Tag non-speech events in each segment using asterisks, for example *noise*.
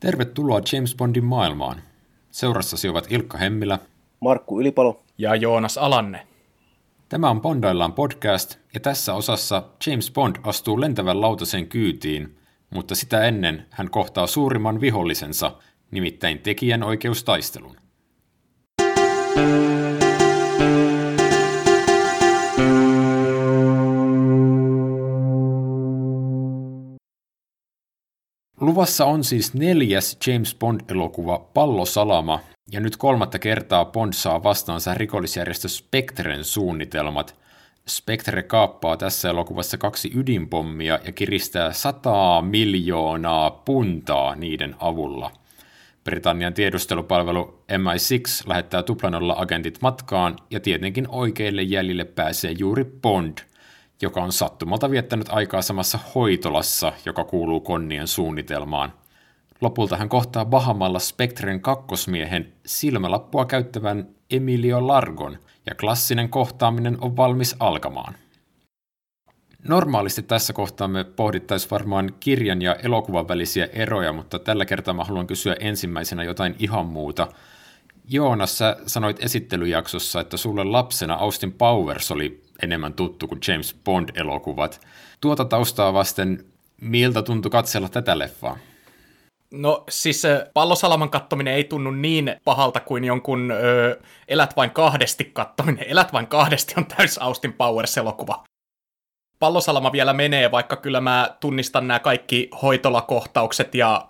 Tervetuloa James Bondin maailmaan. Seurassasi ovat Ilkka Hemmilä, Markku Ylipalo ja Joonas Alanne. Tämä on Bondaillaan podcast, ja tässä osassa James Bond astuu lentävän lautasen kyytiin, mutta sitä ennen hän kohtaa suurimman vihollisensa, nimittäin tekijän oikeustaistelun. Luvassa on siis neljäs James Bond-elokuva Pallosalama, ja nyt kolmatta kertaa Bond saa vastaansa rikollisjärjestö Spectren suunnitelmat. Spectre kaappaa tässä elokuvassa kaksi ydinpommia ja kiristää 100 miljoonaa puntaa niiden avulla. Britannian tiedustelupalvelu MI6 lähettää tuplanolla agentit matkaan ja tietenkin oikeille jäljille pääsee juuri Bond – joka on sattumalta viettänyt aikaa samassa hoitolassa, joka kuuluu Konnien suunnitelmaan. Lopulta hän kohtaa Bahamalla Spectren kakkosmiehen silmälappua käyttävän Emilio Largon, ja klassinen kohtaaminen on valmis alkamaan. Normaalisti tässä kohtaa me pohdittaisiin varmaan kirjan ja elokuvan välisiä eroja, mutta tällä kertaa mä haluan kysyä ensimmäisenä jotain ihan muuta. Joonas, sä sanoit esittelyjaksossa, että sulle lapsena Austin Powers oli enemmän tuttu kuin James Bond-elokuvat. Tuota taustaa vasten, miltä tuntui katsella tätä leffaa? No siis pallosalaman kattominen ei tunnu niin pahalta kuin jonkun ö, Elät vain kahdesti kattominen. *laughs* Elät vain kahdesti on täys Austin Powers-elokuva. Pallosalama vielä menee, vaikka kyllä mä tunnistan nämä kaikki hoitolakohtaukset ja,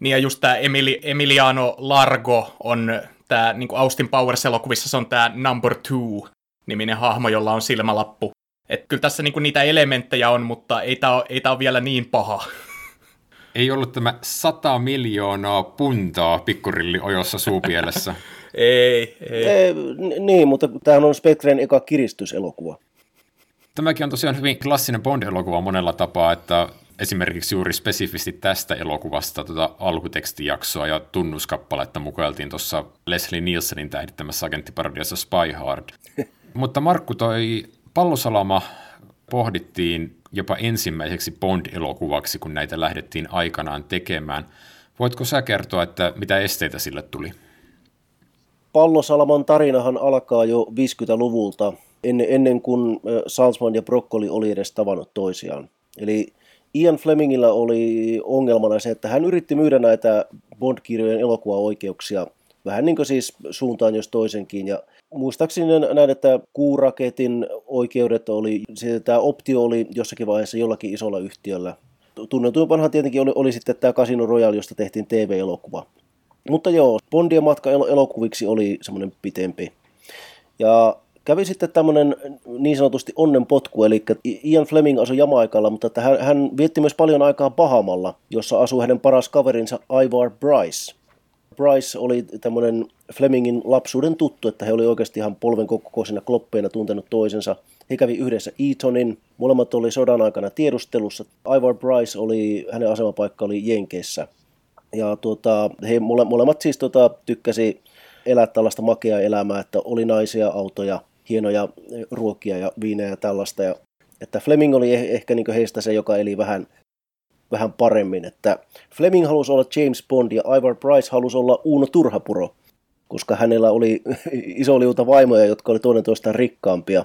niin ja just tämä Emili, Emiliano Largo on tämä niin Austin Powers-elokuvissa se on tämä number two, niminen hahmo, jolla on silmälappu. Et kyllä tässä niinku niitä elementtejä on, mutta ei tämä ole, ei tää ole vielä niin paha. *laughs* Ei ollut tämä 100 miljoonaa puntaa pikkurilli ojossa suupielessä. *laughs* ei, ei. ei. Niin, mutta tämähän on Spectren eka kiristyselokuva. Tämäkin on tosiaan hyvin klassinen Bond-elokuva monella tapaa, että esimerkiksi juuri spesifisti tästä elokuvasta tuota alkutekstijaksoa ja tunnuskappaletta mukailtiin tuossa Leslie Nielsenin tähdittämässä agenttiparodiassa Spy Hard. *laughs* Mutta Markku, toi Pallosalama pohdittiin jopa ensimmäiseksi Bond-elokuvaksi, kun näitä lähdettiin aikanaan tekemään. Voitko sä kertoa, että mitä esteitä sille tuli? Pallosalaman tarinahan alkaa jo 50-luvulta, ennen, kuin Salzman ja Broccoli oli edes tavannut toisiaan. Eli Ian Flemingillä oli ongelmana se, että hän yritti myydä näitä Bond-kirjojen elokuvaoikeuksia vähän niin kuin siis suuntaan jos toisenkin, ja muistaakseni näin, että kuuraketin oikeudet oli, tämä optio oli jossakin vaiheessa jollakin isolla yhtiöllä. Tunnetuimpanhan tietenkin oli, oli sitten tämä Casino Royale, josta tehtiin TV-elokuva. Mutta joo, Bondien matka elokuviksi oli semmoinen pitempi. Ja kävi sitten tämmöinen niin sanotusti onnenpotku, eli Ian Fleming asui Jamaikalla, mutta hän, hän vietti myös paljon aikaa Bahamalla, jossa asui hänen paras kaverinsa Ivar Bryce. Bryce oli tämmöinen Flemingin lapsuuden tuttu, että he oli oikeasti ihan polven kokoisina kloppeina tuntenut toisensa. He kävi yhdessä Eatonin, molemmat oli sodan aikana tiedustelussa. Ivar Bryce oli, hänen asemapaikka oli Jenkeissä. Ja tuota, he mole, molemmat siis tuota, tykkäsi elää tällaista makeaa elämää, että oli naisia, autoja, hienoja ruokia ja viinejä ja tällaista. Ja, että Fleming oli eh, ehkä niin heistä se, joka eli vähän vähän paremmin, että Fleming halusi olla James Bond ja Ivar Price halusi olla Uno Turhapuro, koska hänellä oli *laughs* iso liuta vaimoja, jotka oli toinen toistaan rikkaampia.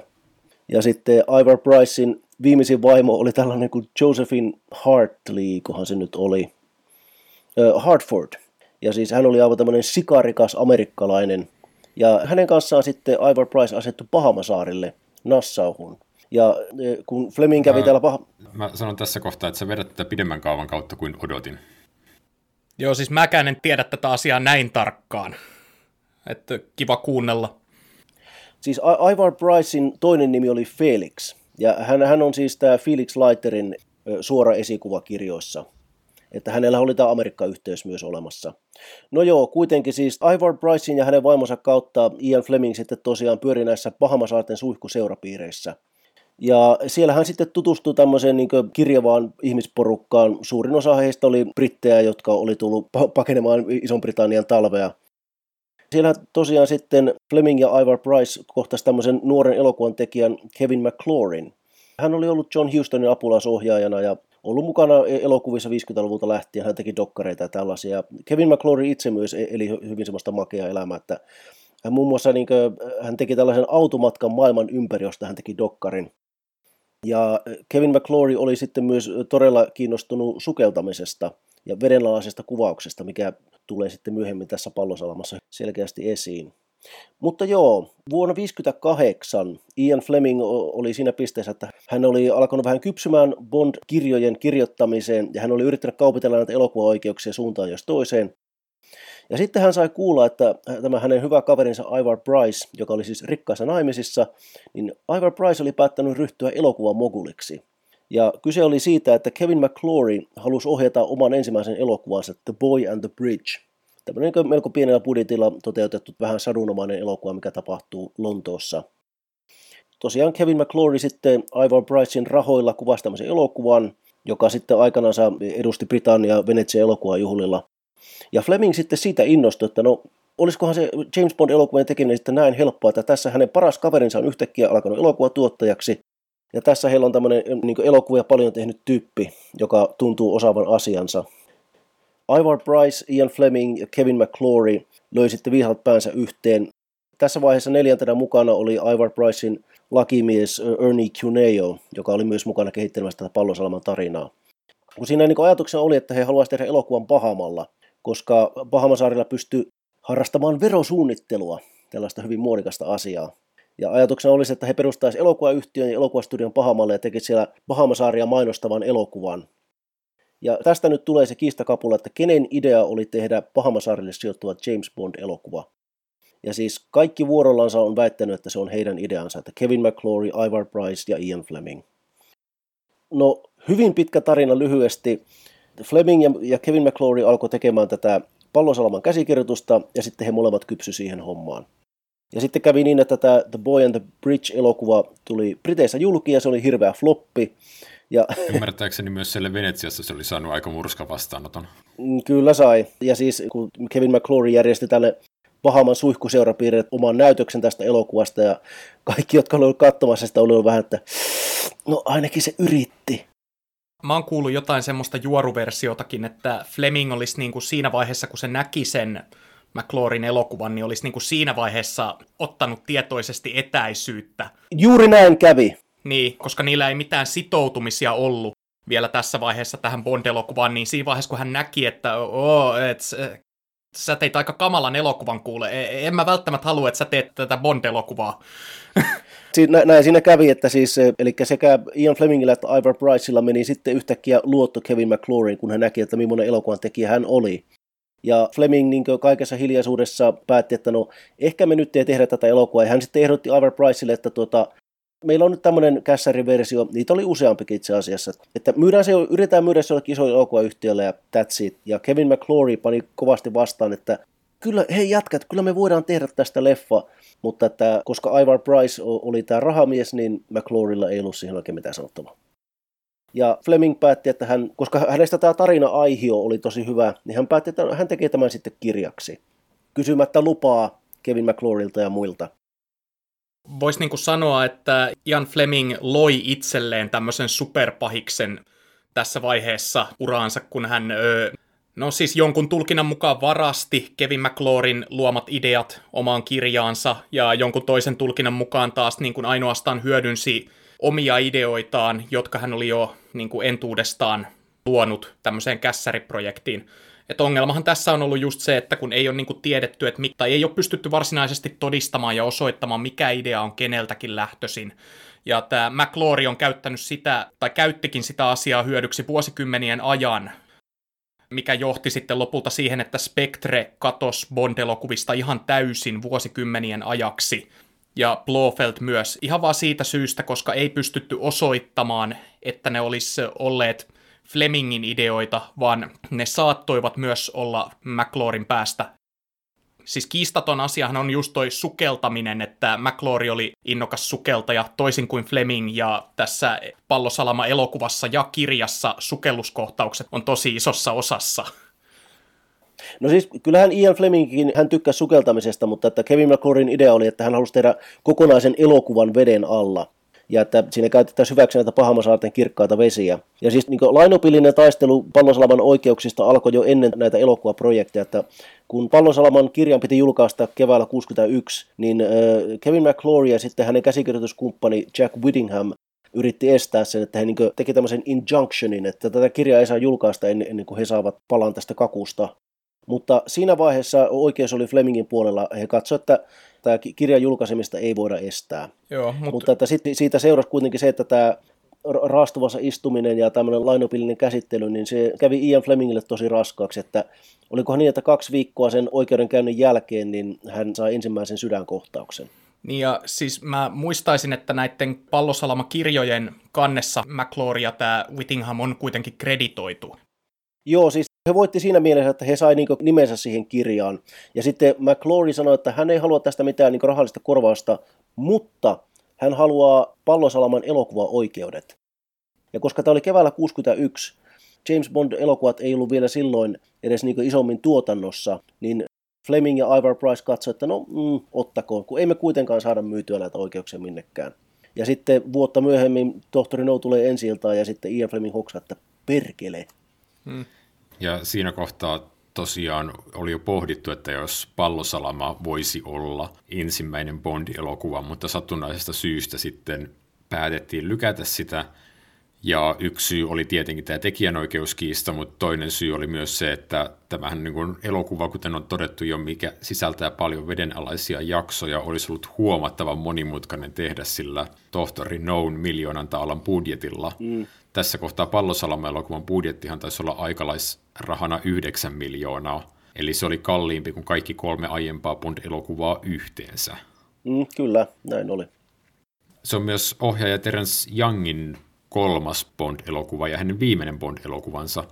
Ja sitten Ivar Pricein viimeisin vaimo oli tällainen kuin Josephine Hartley, kohan se nyt oli, uh, Hartford. Ja siis hän oli aivan tämmöinen sikarikas amerikkalainen. Ja hänen kanssaan sitten Ivar Price asettu Pahamasaarille, Nassauhun. Ja e, kun Fleming kävi mä, täällä paha... Mä sanon tässä kohtaa, että sä vedät tätä pidemmän kaavan kautta kuin odotin. Joo, siis mäkään en tiedä tätä asiaa näin tarkkaan. Että kiva kuunnella. Siis Ivar Brycein toinen nimi oli Felix. Ja hän, hän on siis tämä Felix Leiterin suora esikuva kirjoissa. Että hänellä oli tämä Amerikka-yhteys myös olemassa. No joo, kuitenkin siis Ivar Brycein ja hänen vaimonsa kautta Ian Fleming sitten tosiaan pyöri näissä Bahamasaarten suihkuseurapiireissä – ja siellä hän sitten tutustui tämmöiseen niin kirjavaan ihmisporukkaan. Suurin osa heistä oli brittejä, jotka oli tullut pakenemaan Ison-Britannian talvea. Siellä tosiaan sitten Fleming ja Ivar Price kohtasi tämmöisen nuoren elokuvan tekijän Kevin McClorin. Hän oli ollut John Houstonin apulaisohjaajana ja ollut mukana elokuvissa 50-luvulta lähtien, hän teki dokkareita ja tällaisia. Kevin McClory itse myös e- eli hyvin semmoista makeaa elämää, että hän muun muassa niin kuin, hän teki tällaisen automatkan maailman ympäri, josta hän teki dokkarin. Ja Kevin McClory oli sitten myös todella kiinnostunut sukeltamisesta ja vedenalaisesta kuvauksesta, mikä tulee sitten myöhemmin tässä pallosalamassa selkeästi esiin. Mutta joo, vuonna 1958 Ian Fleming oli siinä pisteessä, että hän oli alkanut vähän kypsymään Bond-kirjojen kirjoittamiseen ja hän oli yrittänyt kaupitella näitä elokuvaoikeuksia suuntaan jos toiseen. Ja sitten hän sai kuulla, että tämä hänen hyvä kaverinsa Ivar Bryce, joka oli siis rikkaissa naimisissa, niin Ivar Bryce oli päättänyt ryhtyä elokuvan moguliksi. Ja kyse oli siitä, että Kevin McClory halusi ohjata oman ensimmäisen elokuvansa The Boy and the Bridge. Tämmöinen melko pienellä budjetilla toteutettu vähän sadunomainen elokuva, mikä tapahtuu Lontoossa. Tosiaan Kevin McClory sitten Ivar Brycein rahoilla kuvasi tämmöisen elokuvan, joka sitten aikanaan edusti Britannia Venetsian elokuvajuhlilla. Ja Fleming sitten siitä innostui, että no olisikohan se James Bond-elokuvien tekeminen sitten näin helppoa, että tässä hänen paras kaverinsa on yhtäkkiä alkanut elokuvatuottajaksi, ja tässä heillä on tämmöinen niin elokuvia paljon tehnyt tyyppi, joka tuntuu osaavan asiansa. Ivar Bryce, Ian Fleming ja Kevin McClory löi sitten vihaat päänsä yhteen. Tässä vaiheessa neljäntenä mukana oli Ivar Brycein lakimies Ernie Cuneo, joka oli myös mukana kehittelemässä tätä pallosalaman tarinaa. Kun siinä niin ajatuksena oli, että he haluaisivat tehdä elokuvan Pahamalla, koska Bahamasaarilla pystyy harrastamaan verosuunnittelua, tällaista hyvin muodikasta asiaa. Ja ajatuksena olisi, että he perustaisivat elokuvayhtiön ja elokuvastudion Pahamalle ja tekisivät siellä Bahamasaaria mainostavan elokuvan. Ja tästä nyt tulee se kiistakapula, että kenen idea oli tehdä Pahamasaarille sijoittuva James Bond-elokuva. Ja siis kaikki vuorollansa on väittänyt, että se on heidän ideansa, että Kevin McClory, Ivar Price ja Ian Fleming. No, hyvin pitkä tarina lyhyesti. Fleming ja Kevin McClory alkoi tekemään tätä Pallosalaman käsikirjoitusta ja sitten he molemmat kypsy siihen hommaan. Ja sitten kävi niin, että tämä The Boy and the Bridge-elokuva tuli Briteissä julki ja se oli hirveä floppi. Ja... *laughs* Ymmärtääkseni myös siellä Venetsiassa se oli saanut aika murska vastaanoton. Mm, kyllä sai. Ja siis kun Kevin McClory järjesti tälle Bahaman suihkuseurapiirret oman näytöksen tästä elokuvasta ja kaikki, jotka olivat katsomassa sitä, olivat vähän, että no ainakin se yritti. Mä oon kuullut jotain semmoista juoruversiotakin, että Fleming olisi niin kuin siinä vaiheessa, kun se näki sen McClorin elokuvan, niin olisi niin kuin siinä vaiheessa ottanut tietoisesti etäisyyttä. Juuri näin kävi. Niin, koska niillä ei mitään sitoutumisia ollut vielä tässä vaiheessa tähän Bond-elokuvaan, niin siinä vaiheessa, kun hän näki, että oh, et, sä teit aika kamalan elokuvan kuule, e, e, en mä välttämättä halua, että sä teet tätä Bond-elokuvaa. *laughs* Siinä, näin siinä kävi, että siis, eli sekä Ian Flemingillä että Ivar Bryceilla meni sitten yhtäkkiä luotto Kevin McCluryin, kun hän näki, että millainen elokuvan tekijä hän oli. Ja Fleming niin kaikessa hiljaisuudessa päätti, että no ehkä me nyt ei tehdä tätä elokuvaa. Ja hän sitten ehdotti Ivar Priceille, että tuota, meillä on nyt tämmöinen kässäriversio, niitä oli useampikin itse asiassa, että myydään se, yritetään myydä se jollekin isoille elokuvayhtiölle ja that's it. Ja Kevin McClory pani kovasti vastaan, että kyllä, hei jätkät, kyllä me voidaan tehdä tästä leffa, mutta että koska Ivar Price oli tämä rahamies, niin McClorylla ei ollut siihen oikein mitään sanottavaa. Ja Fleming päätti, että hän, koska hänestä tämä tarina-aihio oli tosi hyvä, niin hän päätti, että hän tekee tämän sitten kirjaksi. Kysymättä lupaa Kevin McClorilta ja muilta. Voisi niin sanoa, että Ian Fleming loi itselleen tämmöisen superpahiksen tässä vaiheessa uraansa, kun hän No siis jonkun tulkinnan mukaan varasti Kevin McClorin luomat ideat omaan kirjaansa ja jonkun toisen tulkinnan mukaan taas niin kuin ainoastaan hyödynsi omia ideoitaan, jotka hän oli jo niin kuin entuudestaan luonut tämmöiseen kässäriprojektiin. Et ongelmahan tässä on ollut just se, että kun ei ole niin kuin tiedetty, että tai ei ole pystytty varsinaisesti todistamaan ja osoittamaan, mikä idea on keneltäkin lähtöisin. Ja tämä McLaury on käyttänyt sitä, tai käyttikin sitä asiaa hyödyksi vuosikymmenien ajan, mikä johti sitten lopulta siihen, että Spectre katosi Bond-elokuvista ihan täysin vuosikymmenien ajaksi ja Blofeld myös ihan vaan siitä syystä, koska ei pystytty osoittamaan, että ne olisi olleet Flemingin ideoita, vaan ne saattoivat myös olla McLaurin päästä. Siis kiistaton asiahan on just toi sukeltaminen, että McLaury oli innokas sukeltaja toisin kuin Fleming, ja tässä Pallosalama-elokuvassa ja kirjassa sukelluskohtaukset on tosi isossa osassa. No siis kyllähän Ian Flemingkin, hän tykkäsi sukeltamisesta, mutta että Kevin McClorin idea oli, että hän halusi tehdä kokonaisen elokuvan veden alla. Ja että siinä käytetään hyväksi näitä Pahamasaarten kirkkaita vesiä. Ja siis niin lainopillinen taistelu Pallosalaman oikeuksista alkoi jo ennen näitä elokuvaprojekteja, että kun Pallosalaman kirjan piti julkaista keväällä 61, niin Kevin McClory ja sitten hänen käsikirjoituskumppani Jack Whittingham yritti estää sen, että he niin teki tämmöisen injunctionin, että tätä kirjaa ei saa julkaista ennen, ennen kuin he saavat palan tästä kakusta. Mutta siinä vaiheessa oikeus oli Flemingin puolella. He katsoivat, että tämä kirjan julkaisemista ei voida estää. Joo, mutta... mutta että sit, siitä seurasi kuitenkin se, että tämä raastuvassa istuminen ja tämmöinen lainopillinen käsittely, niin se kävi Ian Flemingille tosi raskaaksi, että olikohan niin, että kaksi viikkoa sen oikeudenkäynnin jälkeen, niin hän sai ensimmäisen sydänkohtauksen. Niin ja siis mä muistaisin, että näiden pallosalama-kirjojen kannessa McClory ja tämä Whittingham on kuitenkin kreditoitu. Joo, siis he voitti siinä mielessä, että he sai niinku nimensä siihen kirjaan. Ja sitten McClory sanoi, että hän ei halua tästä mitään niinku rahallista korvausta, mutta hän haluaa Pallosalaman elokuvaoikeudet. Ja koska tämä oli keväällä 61, James Bond-elokuvat ei ollut vielä silloin edes niin isommin tuotannossa, niin Fleming ja Ivar Price katsoivat, että no mm, ottakoon, kun ei me kuitenkaan saada myytyä näitä oikeuksia minnekään. Ja sitten vuotta myöhemmin tohtori No tulee ensi ja sitten Ian Fleming hoksaa, että perkele. Hmm. Ja siinä kohtaa tosiaan oli jo pohdittu, että jos Pallosalama voisi olla ensimmäinen Bond-elokuva, mutta satunnaisesta syystä sitten päätettiin lykätä sitä – ja yksi syy oli tietenkin tämä tekijänoikeuskiista, mutta toinen syy oli myös se, että tämähän niin elokuva, kuten on todettu jo, mikä sisältää paljon vedenalaisia jaksoja, olisi ollut huomattavan monimutkainen tehdä sillä tohtori Noun miljoonan taalan budjetilla. Mm. Tässä kohtaa Pallosalama-elokuvan budjettihan taisi olla aikalaisrahana 9 miljoonaa, eli se oli kalliimpi kuin kaikki kolme aiempaa Bond-elokuvaa yhteensä. Mm, kyllä, näin oli. Se on myös ohjaaja Terence Youngin kolmas Bond-elokuva ja hänen viimeinen Bond-elokuvansa,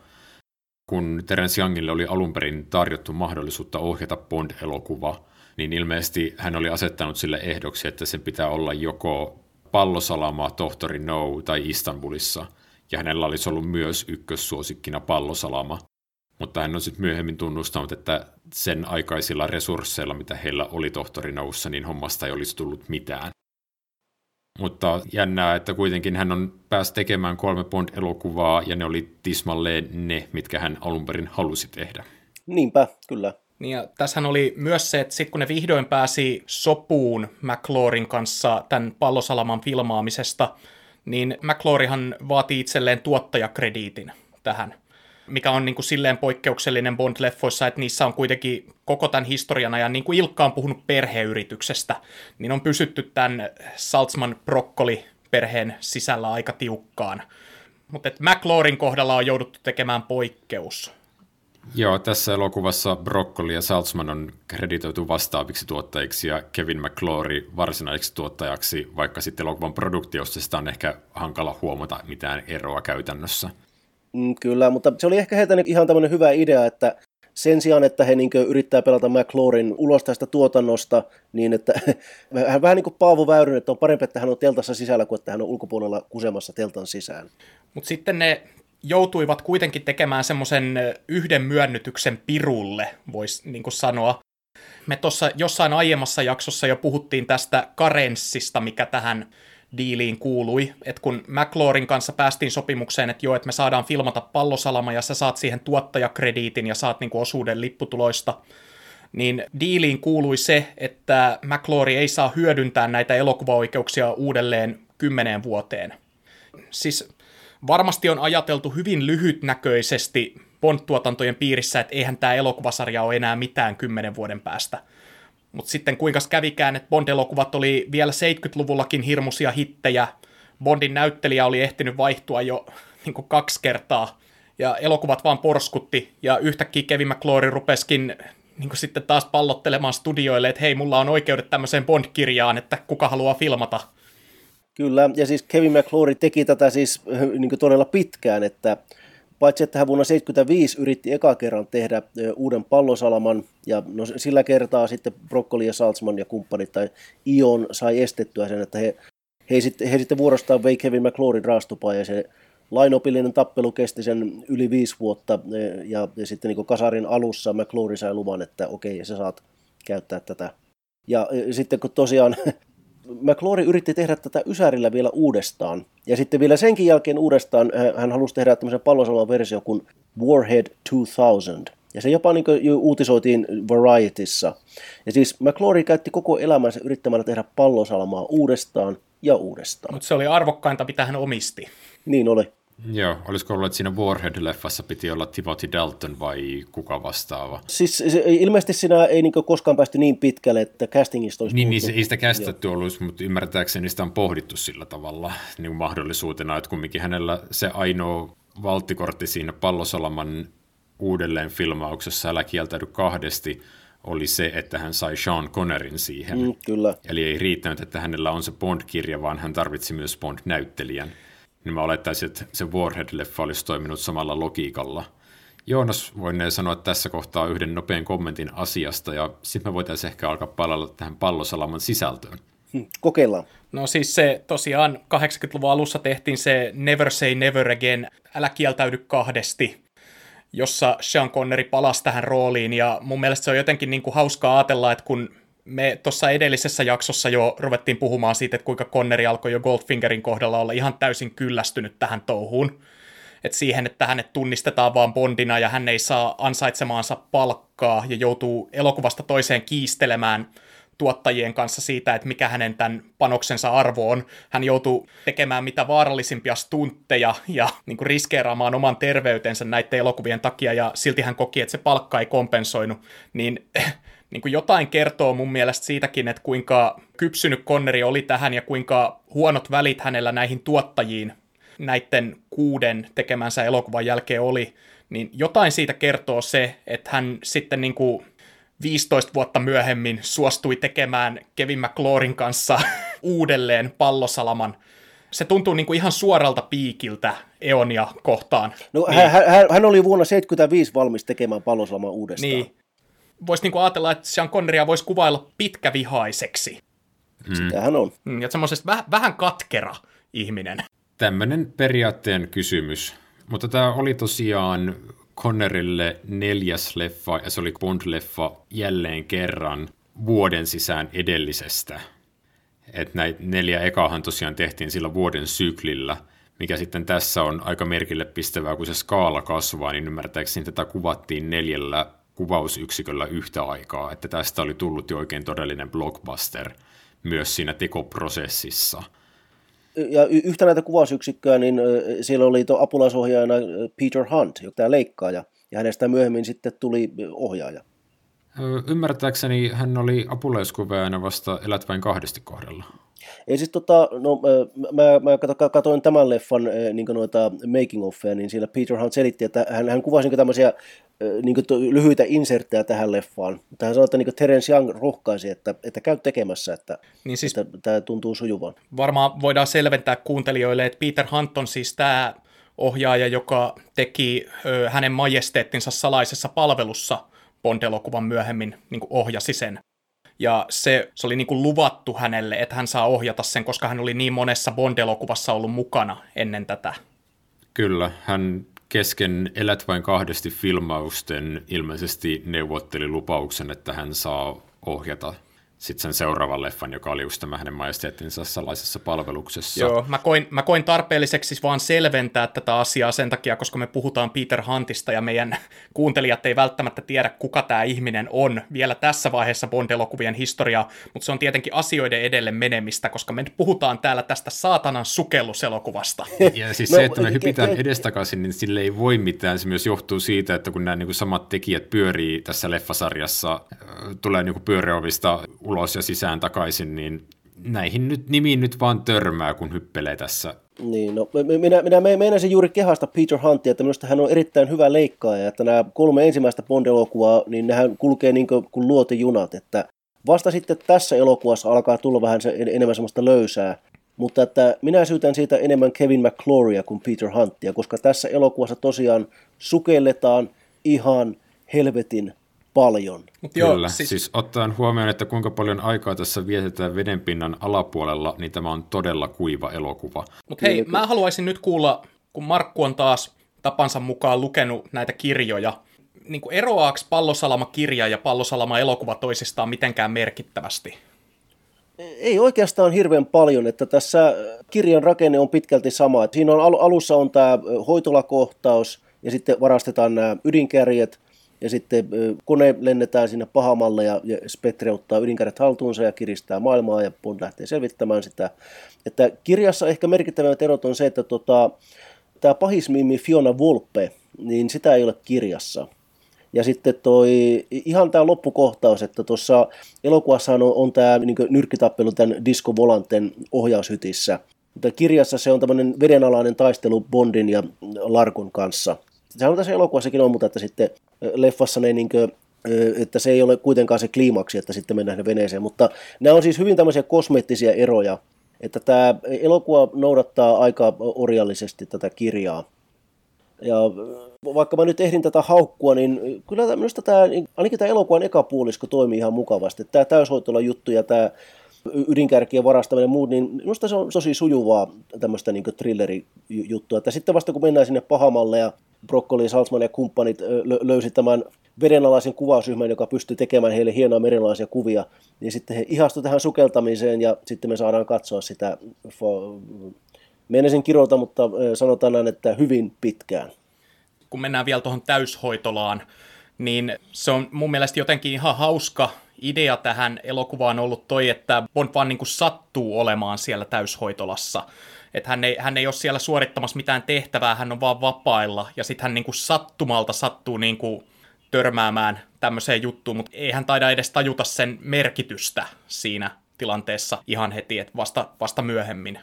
kun Terence Youngille oli alun perin tarjottu mahdollisuutta ohjata Bond-elokuva, niin ilmeisesti hän oli asettanut sille ehdoksi, että sen pitää olla joko Pallosalama, Tohtori No tai Istanbulissa, ja hänellä olisi ollut myös ykkössuosikkina Pallosalama. Mutta hän on sitten myöhemmin tunnustanut, että sen aikaisilla resursseilla, mitä heillä oli Tohtori Noussa, niin hommasta ei olisi tullut mitään. Mutta jännää, että kuitenkin hän on päässyt tekemään kolme Bond-elokuvaa, ja ne oli tismalleen ne, mitkä hän alun perin halusi tehdä. Niinpä, kyllä. Niin ja tässähän oli myös se, että sitten kun ne vihdoin pääsi sopuun McClorin kanssa tämän pallosalaman filmaamisesta, niin McCloryhan vaatii itselleen tuottajakrediitin tähän mikä on niin kuin silleen poikkeuksellinen Bond-leffoissa, että niissä on kuitenkin koko tämän historian ajan, niin kuin Ilkka on puhunut perheyrityksestä, niin on pysytty tämän Saltzman brokkoli perheen sisällä aika tiukkaan. Mutta McLaurin kohdalla on jouduttu tekemään poikkeus. Joo, tässä elokuvassa Broccoli ja Saltzman on kreditoitu vastaaviksi tuottajiksi ja Kevin McClory varsinaisiksi tuottajaksi, vaikka sitten elokuvan produktiosta on ehkä hankala huomata mitään eroa käytännössä. Mm, kyllä, mutta se oli ehkä heiltä ihan tämmöinen hyvä idea, että sen sijaan, että he niin yrittää pelata McLaurin ulos tästä tuotannosta, niin että hän *laughs* vähän niin kuin Paavo Väyrynen, että on parempi, että hän on teltassa sisällä kuin että hän on ulkopuolella kusemassa teltan sisään. Mutta sitten ne joutuivat kuitenkin tekemään semmoisen yhden myönnytyksen pirulle, voisi niin sanoa. Me tuossa jossain aiemmassa jaksossa jo puhuttiin tästä karenssista, mikä tähän diiliin kuului, että kun McLaurin kanssa päästiin sopimukseen, että joo, että me saadaan filmata pallosalama ja sä saat siihen tuottajakrediitin ja saat niinku osuuden lipputuloista, niin diiliin kuului se, että McLaurin ei saa hyödyntää näitä elokuvaoikeuksia uudelleen kymmeneen vuoteen. Siis varmasti on ajateltu hyvin lyhytnäköisesti Bond-tuotantojen piirissä, että eihän tämä elokuvasarja ole enää mitään kymmenen vuoden päästä – mutta sitten kuinka kävikään, että Bond-elokuvat oli vielä 70-luvullakin hirmuisia hittejä. Bondin näyttelijä oli ehtinyt vaihtua jo *laughs* niin kaksi kertaa. Ja elokuvat vaan porskutti. Ja yhtäkkiä Kevin McClory rupeskin niin sitten taas pallottelemaan studioille, että hei, mulla on oikeudet tämmöiseen Bond-kirjaan, että kuka haluaa filmata. Kyllä, ja siis Kevin McClory teki tätä siis niin todella pitkään, että Paitsi että hän vuonna 1975 yritti eka kerran tehdä uuden pallosalaman, ja no, sillä kertaa sitten Broccoli ja Salzman ja kumppanit tai Ion sai estettyä sen, että he, he, sitten, he sitten vuorostaan vei Kevin McClorin raastupaan, ja se lainopillinen tappelu kesti sen yli viisi vuotta, ja, ja sitten niin kasarin alussa McClory sai luvan, että okei, sä saat käyttää tätä. Ja, ja sitten kun tosiaan *laughs* McClory yritti tehdä tätä Ysärillä vielä uudestaan. Ja sitten vielä senkin jälkeen uudestaan hän halusi tehdä tämmöisen pallosalman versio kuin Warhead 2000. Ja se jopa niin uutisoitiin Varietyssä. Ja siis McClory käytti koko elämänsä yrittämällä tehdä pallosalmaa uudestaan ja uudestaan. Mutta se oli arvokkainta, mitä hän omisti. Niin oli. Joo, olisiko ollut, että siinä Warhead-leffassa piti olla Timothy Dalton vai kuka vastaava? Siis se, ilmeisesti siinä ei niin koskaan päästy niin pitkälle, että castingista olisi Niin, niin se, ei sitä käsitetty ollut, mutta ymmärtääkseni sitä on pohdittu sillä tavalla niin mahdollisuutena, että kumminkin hänellä se ainoa valttikortti siinä pallosalaman uudelleen filmauksessa Älä kieltäydy kahdesti oli se, että hän sai Sean Connerin siihen. Mm, kyllä. Eli ei riittänyt, että hänellä on se Bond-kirja, vaan hän tarvitsi myös Bond-näyttelijän niin mä olettaisin, että se Warhead-leffa olisi toiminut samalla logiikalla. Joonas voinee sanoa tässä kohtaa yhden nopean kommentin asiasta, ja sitten me voitaisiin ehkä alkaa palalla tähän pallosalaman sisältöön. Hmm, kokeillaan. No siis se tosiaan 80-luvun alussa tehtiin se Never Say Never Again, älä kieltäydy kahdesti, jossa Sean Connery palasi tähän rooliin, ja mun mielestä se on jotenkin niin kuin hauskaa ajatella, että kun me tuossa edellisessä jaksossa jo ruvettiin puhumaan siitä, että kuinka Conneri alkoi jo Goldfingerin kohdalla olla ihan täysin kyllästynyt tähän touhuun. Et siihen, että hänet tunnistetaan vaan Bondina ja hän ei saa ansaitsemaansa palkkaa ja joutuu elokuvasta toiseen kiistelemään tuottajien kanssa siitä, että mikä hänen tämän panoksensa arvo on. Hän joutuu tekemään mitä vaarallisimpia stuntteja ja niin kuin riskeeraamaan oman terveytensä näiden elokuvien takia ja silti hän koki, että se palkka ei kompensoinut. Niin niin kuin jotain kertoo mun mielestä siitäkin, että kuinka kypsynyt Conneri oli tähän ja kuinka huonot välit hänellä näihin tuottajiin näiden kuuden tekemänsä elokuvan jälkeen oli, niin jotain siitä kertoo se, että hän sitten niin kuin 15 vuotta myöhemmin suostui tekemään Kevin McClorin kanssa *laughs* uudelleen pallosalaman. Se tuntuu niin kuin ihan suoralta piikiltä Eonia kohtaan. No, niin. hän, hän, hän oli vuonna 75 valmis tekemään pallosalaman uudestaan. Niin, voisi niinku ajatella, että Sean Conneria voisi kuvailla pitkävihaiseksi. Mm. Sitähän on. Mm, ja semmoisesta väh- vähän katkera ihminen. Tämmöinen periaatteen kysymys. Mutta tämä oli tosiaan Connerille neljäs leffa, ja se oli Bond-leffa jälleen kerran vuoden sisään edellisestä. Että näitä neljä ekahan tosiaan tehtiin sillä vuoden syklillä, mikä sitten tässä on aika merkille pistävää, kun se skaala kasvaa, niin ymmärtääkseni tätä kuvattiin neljällä kuvausyksiköllä yhtä aikaa, että tästä oli tullut jo oikein todellinen blockbuster myös siinä tekoprosessissa. Ja yhtä näitä kuvausyksikköä, niin siellä oli tuo apulaisohjaajana Peter Hunt, joka tämä leikkaaja, ja hänestä myöhemmin sitten tuli ohjaaja. Ymmärtääkseni hän oli apulaiskuvaajana vasta Elät vain kahdesti kohdalla. Ei siis tota, no, mä, mä katsoin tämän leffan niin noita making offeja, niin siellä Peter Hunt selitti, että hän, hän kuvasi niin tämmöisiä niin to, lyhyitä inserttejä tähän leffaan. Mutta hän sanoi, että niin Terence Young rohkaisi, että, että käy tekemässä, että, niin siis, että tämä tuntuu sujuvan. Varmaan voidaan selventää kuuntelijoille, että Peter Hunt on siis tämä ohjaaja, joka teki ö, hänen majesteettinsa salaisessa palvelussa Bond-elokuvan myöhemmin niin ohjasi sen ja se, se oli niin kuin luvattu hänelle, että hän saa ohjata sen, koska hän oli niin monessa Bond-elokuvassa ollut mukana ennen tätä. Kyllä, hän kesken Elät vain kahdesti filmausten ilmeisesti neuvotteli lupauksen, että hän saa ohjata sitten sen seuraavan leffan, joka oli just tämä hänen majesteettinsa salaisessa palveluksessa. Joo, mä koin, mä koin tarpeelliseksi vaan selventää tätä asiaa sen takia, koska me puhutaan Peter Huntista ja meidän kuuntelijat ei välttämättä tiedä, kuka tämä ihminen on vielä tässä vaiheessa Bond-elokuvien historiaa, mutta se on tietenkin asioiden edelle menemistä, koska me nyt puhutaan täällä tästä saatanan sukelluselokuvasta. Ja siis no, se, että me hypitään edestakaisin, niin sille ei voi mitään. Se myös johtuu siitä, että kun nämä niin kuin samat tekijät pyörii tässä leffasarjassa, tulee niin kuin pyöreovista ulos ja sisään takaisin, niin näihin nyt, nimiin nyt vaan törmää, kun hyppelee tässä. Niin, no, minä, minä meinasin juuri kehasta Peter Huntia, että minusta hän on erittäin hyvä leikkaaja, että nämä kolme ensimmäistä Bond-elokuvaa, niin nehän kulkee niin kuin, kuin luotijunat, että vasta sitten tässä elokuvassa alkaa tulla vähän se, enemmän semmoista löysää, mutta että minä syytän siitä enemmän Kevin McCloria kuin Peter Huntia, koska tässä elokuvassa tosiaan sukelletaan ihan helvetin paljon. Mut Kyllä, joo, siis... siis ottaen huomioon, että kuinka paljon aikaa tässä vietetään vedenpinnan alapuolella, niin tämä on todella kuiva elokuva. Mutta hei, mä haluaisin nyt kuulla, kun Markku on taas tapansa mukaan lukenut näitä kirjoja, niin kuin eroaako Pallosalama-kirja ja Pallosalama-elokuva toisistaan mitenkään merkittävästi? Ei oikeastaan hirveän paljon, että tässä kirjan rakenne on pitkälti sama. Siinä on alussa on tämä hoitolakohtaus ja sitten varastetaan nämä ydinkärjet ja sitten kone lennetään sinne pahamalle ja, ja Spectre ottaa ydinkärjet haltuunsa ja kiristää maailmaa ja Bond lähtee selvittämään sitä. Että kirjassa ehkä merkittävät erot on se, että tota, tämä pahismimi Fiona Volpe, niin sitä ei ole kirjassa. Ja sitten toi, ihan tämä loppukohtaus, että tuossa elokuvassa on, on tämä niin nyrkkitappelu tämän Disco Volanten ohjaushytissä. Mutta kirjassa se on tämmöinen vedenalainen taistelu Bondin ja Larkon kanssa. Sehän on tässä elokuvassakin on, mutta että sitten leffassa ne niin kuin, että se ei ole kuitenkaan se kliimaksi, että sitten mennään veneeseen. Mutta nämä on siis hyvin tämmöisiä kosmeettisia eroja, että tämä elokuva noudattaa aika orjallisesti tätä kirjaa. Ja vaikka mä nyt ehdin tätä haukkua, niin kyllä minusta tämä, ainakin tämä elokuvan eka puolisko toimii ihan mukavasti. Tämä täyshoitolla juttu ja tämä ydinkärkien varastaminen ja muut, niin minusta se on tosi sujuvaa tämmöistä niin thrillerijuttua. Että sitten vasta kun mennään sinne pahamalle ja Broccoli, Salzman ja kumppanit löysi tämän vedenalaisen kuvausryhmän, joka pystyy tekemään heille hienoja merenalaisia kuvia, niin sitten he ihastuivat tähän sukeltamiseen ja sitten me saadaan katsoa sitä, menisin kirjoita, mutta sanotaan näin, että hyvin pitkään. Kun mennään vielä tuohon täyshoitolaan, niin se on mun mielestä jotenkin ihan hauska idea tähän elokuvaan ollut toi, että Bond vaan niin sattuu olemaan siellä täyshoitolassa. Että hän ei, hän ei ole siellä suorittamassa mitään tehtävää, hän on vaan vapailla, ja sitten hän niin kuin sattumalta sattuu niin kuin törmäämään tämmöiseen juttuun, mutta ei hän taida edes tajuta sen merkitystä siinä tilanteessa ihan heti, että vasta, vasta myöhemmin.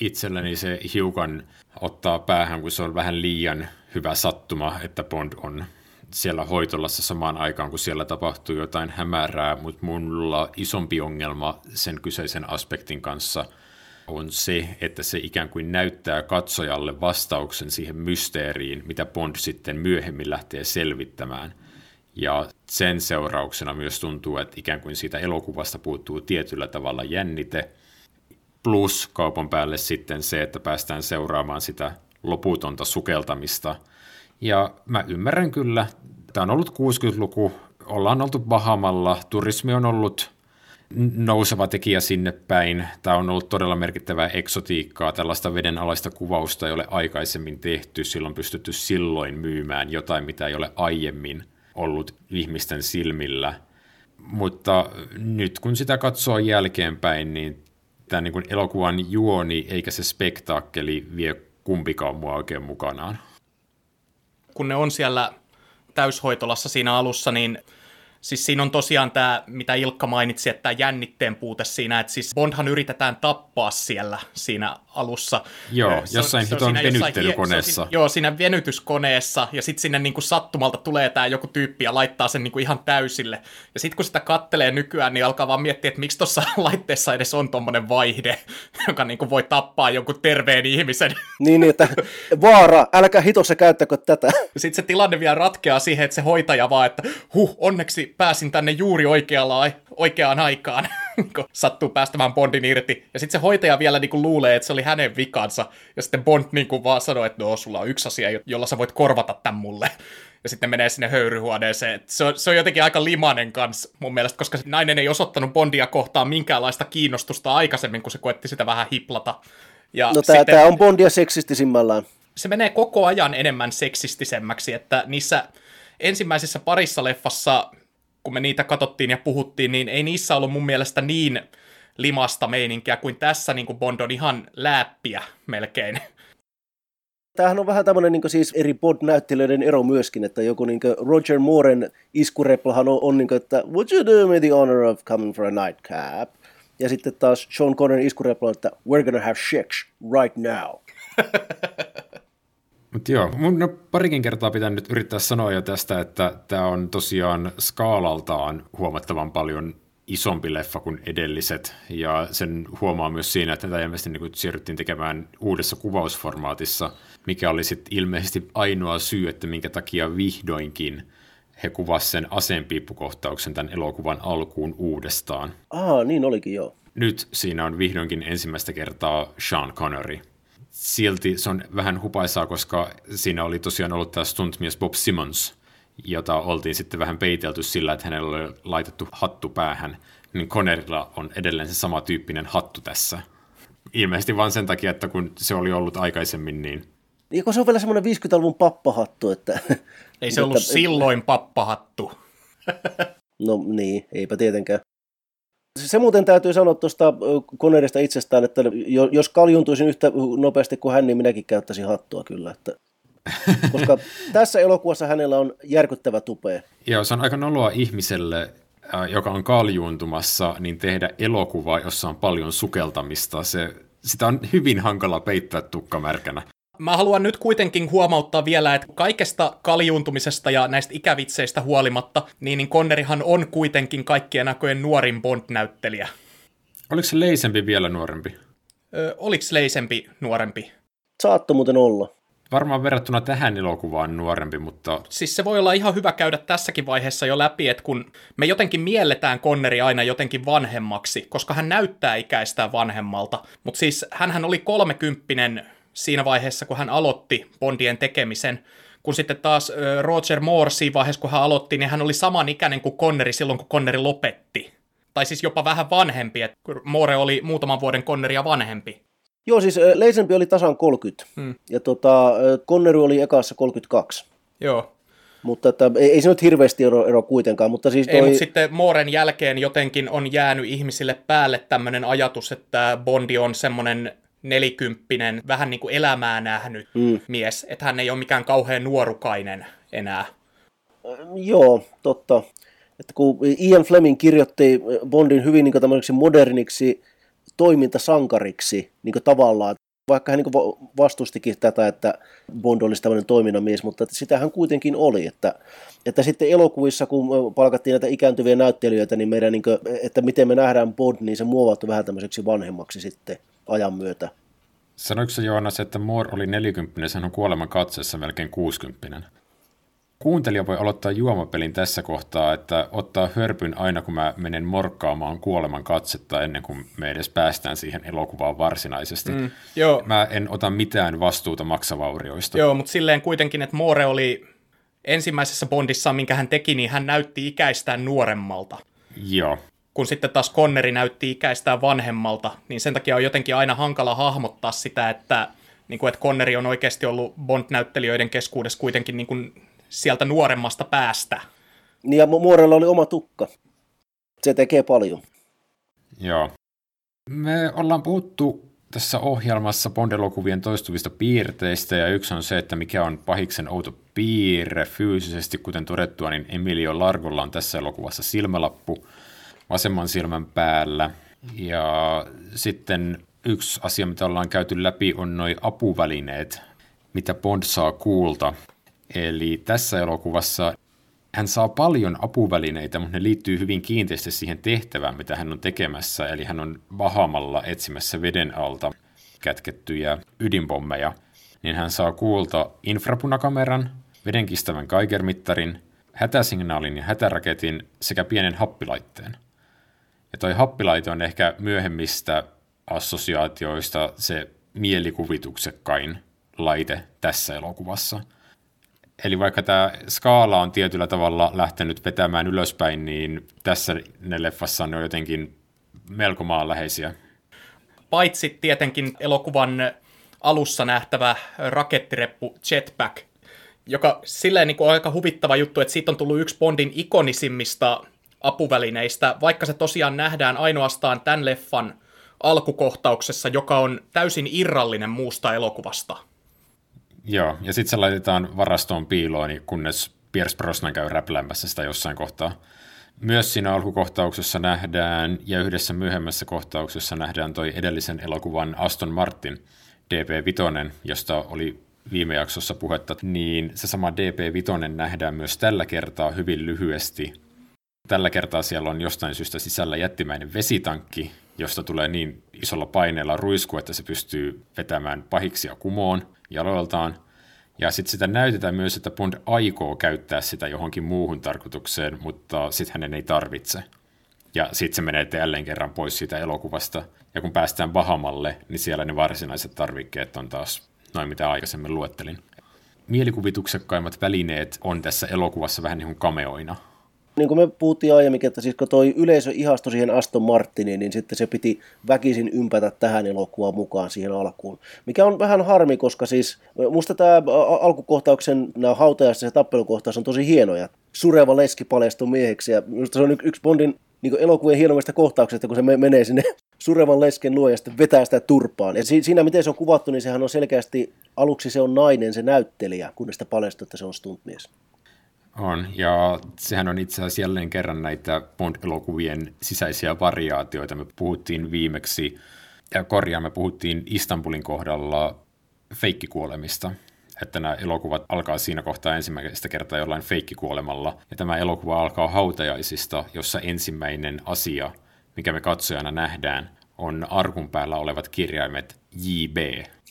Itselleni se hiukan ottaa päähän, kun se on vähän liian hyvä sattuma, että Bond on siellä hoitolassa samaan aikaan, kun siellä tapahtuu jotain hämärää, mutta mulla isompi ongelma sen kyseisen aspektin kanssa on se, että se ikään kuin näyttää katsojalle vastauksen siihen mysteeriin, mitä Bond sitten myöhemmin lähtee selvittämään. Ja sen seurauksena myös tuntuu, että ikään kuin siitä elokuvasta puuttuu tietyllä tavalla jännite, plus kaupan päälle sitten se, että päästään seuraamaan sitä loputonta sukeltamista – ja mä ymmärrän kyllä, tämä on ollut 60-luku, ollaan oltu Bahamalla, turismi on ollut nouseva tekijä sinne päin. Tämä on ollut todella merkittävää eksotiikkaa, tällaista vedenalaista kuvausta ei ole aikaisemmin tehty, silloin pystytty silloin myymään jotain, mitä ei ole aiemmin ollut ihmisten silmillä. Mutta nyt kun sitä katsoo jälkeenpäin, niin tämä niin kuin elokuvan juoni eikä se spektaakkeli vie kumpikaan mua oikein mukanaan kun ne on siellä täyshoitolassa siinä alussa, niin Siis siinä on tosiaan tämä, mitä Ilkka mainitsi, että tämä jännitteen puute siinä, että siis Bondhan yritetään tappaa siellä siinä alussa. Joo, se jossain se on, venyttelykoneessa. Siinä, joo, siinä venytyskoneessa, ja sitten sinne niinku sattumalta tulee tämä joku tyyppi ja laittaa sen niinku ihan täysille. Ja sitten kun sitä kattelee nykyään, niin alkaa vaan miettiä, että miksi tuossa *laughs* laitteessa edes on tommonen vaihde, *laughs* joka niinku voi tappaa jonkun terveen ihmisen. *laughs* Niin, niin että vaara, älkää hitossa käyttäkö tätä. Sitten se tilanne vielä ratkeaa siihen, että se hoitaja vaan, että huh, onneksi pääsin tänne juuri oikealla, oikeaan aikaan, *laughs* kun sattuu päästämään Bondin irti. Ja sitten se hoitaja vielä niin kuin luulee, että se oli hänen vikansa. Ja sitten Bond niin kuin vaan sanoo, että no, sulla on yksi asia, jolla sä voit korvata tämän mulle. Ja sitten menee sinne höyryhuoneeseen. Se on, se on jotenkin aika limanen kans mun mielestä, koska se nainen ei osoittanut Bondia kohtaan minkäänlaista kiinnostusta aikaisemmin, kun se koetti sitä vähän hiplata. Ja no tämä sitten... on Bondia seksistisimmallään. Se menee koko ajan enemmän seksistisemmäksi, että niissä ensimmäisessä parissa leffassa kun me niitä katsottiin ja puhuttiin, niin ei niissä ollut mun mielestä niin limasta meininkiä kuin tässä niin kuin Bond on ihan läppiä melkein. Tämähän on vähän tämmöinen niin siis eri Bond-näyttelijöiden ero myöskin, että joku niin Roger Mooren iskureplahan on, on niin kuin, että would you do me the honor of coming for a nightcap? Ja sitten taas Sean Connerin iskurepla on, että we're gonna have sex right now. *laughs* Mutta joo, mun on parikin kertaa pitänyt yrittää sanoa jo tästä, että tämä on tosiaan skaalaltaan huomattavan paljon isompi leffa kuin edelliset, ja sen huomaa myös siinä, että tätä ilmeisesti niin siirryttiin tekemään uudessa kuvausformaatissa, mikä oli sitten ilmeisesti ainoa syy, että minkä takia vihdoinkin he kuvasivat sen aseenpiippukohtauksen tämän elokuvan alkuun uudestaan. Ah, niin olikin joo. Nyt siinä on vihdoinkin ensimmäistä kertaa Sean Connery silti se on vähän hupaisaa, koska siinä oli tosiaan ollut tämä stuntmies Bob Simmons, jota oltiin sitten vähän peitelty sillä, että hänellä oli laitettu hattu päähän, niin Connerilla on edelleen se sama tyyppinen hattu tässä. Ilmeisesti vain sen takia, että kun se oli ollut aikaisemmin, niin... Niin, kun se on vielä semmoinen 50-luvun pappahattu, että... Ei se ollut että... silloin pappahattu. no niin, eipä tietenkään. Se muuten täytyy sanoa tuosta Connerista itsestään, että jos kaljuntuisin yhtä nopeasti kuin hän, niin minäkin käyttäisin hattua kyllä. Että *laughs* koska tässä elokuvassa hänellä on järkyttävä tupea. Joo, se on aika noloa ihmiselle, joka on kaljuuntumassa, niin tehdä elokuvaa, jossa on paljon sukeltamista. Se, sitä on hyvin hankala peittää tukkamärkänä. Mä haluan nyt kuitenkin huomauttaa vielä, että kaikesta kaljuuntumisesta ja näistä ikävitseistä huolimatta, niin, niin Connerihan on kuitenkin kaikkien näköjen nuorin Bond-näyttelijä. Oliko se Leisempi vielä nuorempi? Ö, oliko Leisempi nuorempi? Saatto muuten olla. Varmaan verrattuna tähän elokuvaan nuorempi, mutta... Siis se voi olla ihan hyvä käydä tässäkin vaiheessa jo läpi, että kun me jotenkin mielletään Conneri aina jotenkin vanhemmaksi, koska hän näyttää ikäistään vanhemmalta, mutta siis hän oli kolmekymppinen siinä vaiheessa, kun hän aloitti Bondien tekemisen, kun sitten taas Roger Moore siinä vaiheessa, kun hän aloitti, niin hän oli saman ikäinen kuin Conneri silloin, kun Conneri lopetti. Tai siis jopa vähän vanhempi, että Moore oli muutaman vuoden Conneria vanhempi. Joo, siis Leisempi oli tasan 30, hmm. ja tota, Connery oli ekassa 32. Joo. Mutta että, ei, ei se nyt hirveästi ero, ero kuitenkaan, mutta siis toi... Ei, mutta sitten Mooren jälkeen jotenkin on jäänyt ihmisille päälle tämmöinen ajatus, että Bondi on semmoinen nelikymppinen, vähän niin kuin elämää nähnyt mm. mies, että hän ei ole mikään kauhean nuorukainen enää. Joo, totta. Että kun Ian Fleming kirjoitti Bondin hyvin niin tämmöiseksi moderniksi toimintasankariksi niin tavallaan, vaikka hän niin vastustikin tätä, että Bond olisi tämmöinen toiminnan mies, mutta sitä hän kuitenkin oli, että, että sitten elokuvissa, kun palkattiin näitä ikääntyviä näyttelijöitä, niin meidän, niin kuin, että miten me nähdään Bond, niin se muovautui vähän tämmöiseksi vanhemmaksi sitten ajan myötä. Sanoiko se Joonas, että Moore oli 40, sen on kuoleman katseessa melkein 60? Kuuntelija voi aloittaa juomapelin tässä kohtaa, että ottaa hörpyn aina kun mä menen morkkaamaan kuoleman katsetta ennen kuin me edes päästään siihen elokuvaan varsinaisesti. Mm, joo. Mä en ota mitään vastuuta maksavaurioista. Joo, mutta silleen kuitenkin, että Moore oli ensimmäisessä Bondissa, minkä hän teki, niin hän näytti ikäistään nuoremmalta. Joo kun sitten taas Conneri näytti ikäistään vanhemmalta, niin sen takia on jotenkin aina hankala hahmottaa sitä, että, niin kuin, että Conneri on oikeasti ollut Bond-näyttelijöiden keskuudessa kuitenkin niin kuin sieltä nuoremmasta päästä. Niin ja Muorella oli oma tukka. Se tekee paljon. Joo. Me ollaan puhuttu tässä ohjelmassa Bond-elokuvien toistuvista piirteistä, ja yksi on se, että mikä on pahiksen outo piirre fyysisesti, kuten todettua, niin Emilio Largolla on tässä elokuvassa silmälappu, vasemman silmän päällä. Ja sitten yksi asia, mitä ollaan käyty läpi, on noin apuvälineet, mitä Bond saa kuulta. Eli tässä elokuvassa hän saa paljon apuvälineitä, mutta ne liittyy hyvin kiinteästi siihen tehtävään, mitä hän on tekemässä. Eli hän on vahamalla etsimässä veden alta kätkettyjä ydinpommeja. Niin hän saa kuulta infrapunakameran, vedenkistävän kaikermittarin, hätäsignaalin ja hätäraketin sekä pienen happilaitteen. Ja toi happilaite on ehkä myöhemmistä assosiaatioista se mielikuvituksekkain laite tässä elokuvassa. Eli vaikka tämä skaala on tietyllä tavalla lähtenyt vetämään ylöspäin, niin tässä ne leffassa on jotenkin melko maanläheisiä. Paitsi tietenkin elokuvan alussa nähtävä rakettireppu Jetpack, joka silleen niin kuin aika huvittava juttu, että siitä on tullut yksi Bondin ikonisimmista apuvälineistä, vaikka se tosiaan nähdään ainoastaan tämän leffan alkukohtauksessa, joka on täysin irrallinen muusta elokuvasta. Joo, ja sitten se laitetaan varastoon piiloon, niin kunnes Pierce Brosnan käy räpläämässä sitä jossain kohtaa. Myös siinä alkukohtauksessa nähdään, ja yhdessä myöhemmässä kohtauksessa nähdään toi edellisen elokuvan Aston Martin DP5, josta oli viime jaksossa puhetta, niin se sama DP5 nähdään myös tällä kertaa hyvin lyhyesti Tällä kertaa siellä on jostain syystä sisällä jättimäinen vesitankki, josta tulee niin isolla paineella ruisku, että se pystyy vetämään pahiksia kumoon jaloiltaan. Ja sitten sitä näytetään myös, että Bond aikoo käyttää sitä johonkin muuhun tarkoitukseen, mutta sitten hänen ei tarvitse. Ja sitten se menee jälleen kerran pois siitä elokuvasta. Ja kun päästään Bahamalle, niin siellä ne varsinaiset tarvikkeet on taas noin mitä aikaisemmin luettelin. mielikuvituksekkaimmat välineet on tässä elokuvassa vähän niin kuin kameoina. Niin kuin me puhuttiin aiemmin, että siis kun toi yleisö ihastui siihen Aston Martiniin, niin sitten se piti väkisin ympätä tähän elokuvaan mukaan siihen alkuun. Mikä on vähän harmi, koska siis musta tämä alkukohtauksen nämä hautajassa se tappelukohtaus on tosi hienoja. Sureva leski paljastuu mieheksi ja minusta se on yksi Bondin niin elokuvien hienoimmista kohtauksista, kun se menee sinne *laughs* surevan lesken luo ja sitten vetää sitä turpaan. Ja siinä, miten se on kuvattu, niin sehän on selkeästi, aluksi se on nainen, se näyttelijä, kunnes sitä paljastuu, että se on stuntmies. On, ja sehän on itse asiassa jälleen kerran näitä Bond-elokuvien sisäisiä variaatioita. Me puhuttiin viimeksi, ja korjaa, me puhuttiin Istanbulin kohdalla feikkikuolemista, että nämä elokuvat alkaa siinä kohtaa ensimmäistä kertaa jollain feikkikuolemalla, ja tämä elokuva alkaa hautajaisista, jossa ensimmäinen asia, mikä me katsojana nähdään, on arkun päällä olevat kirjaimet JB.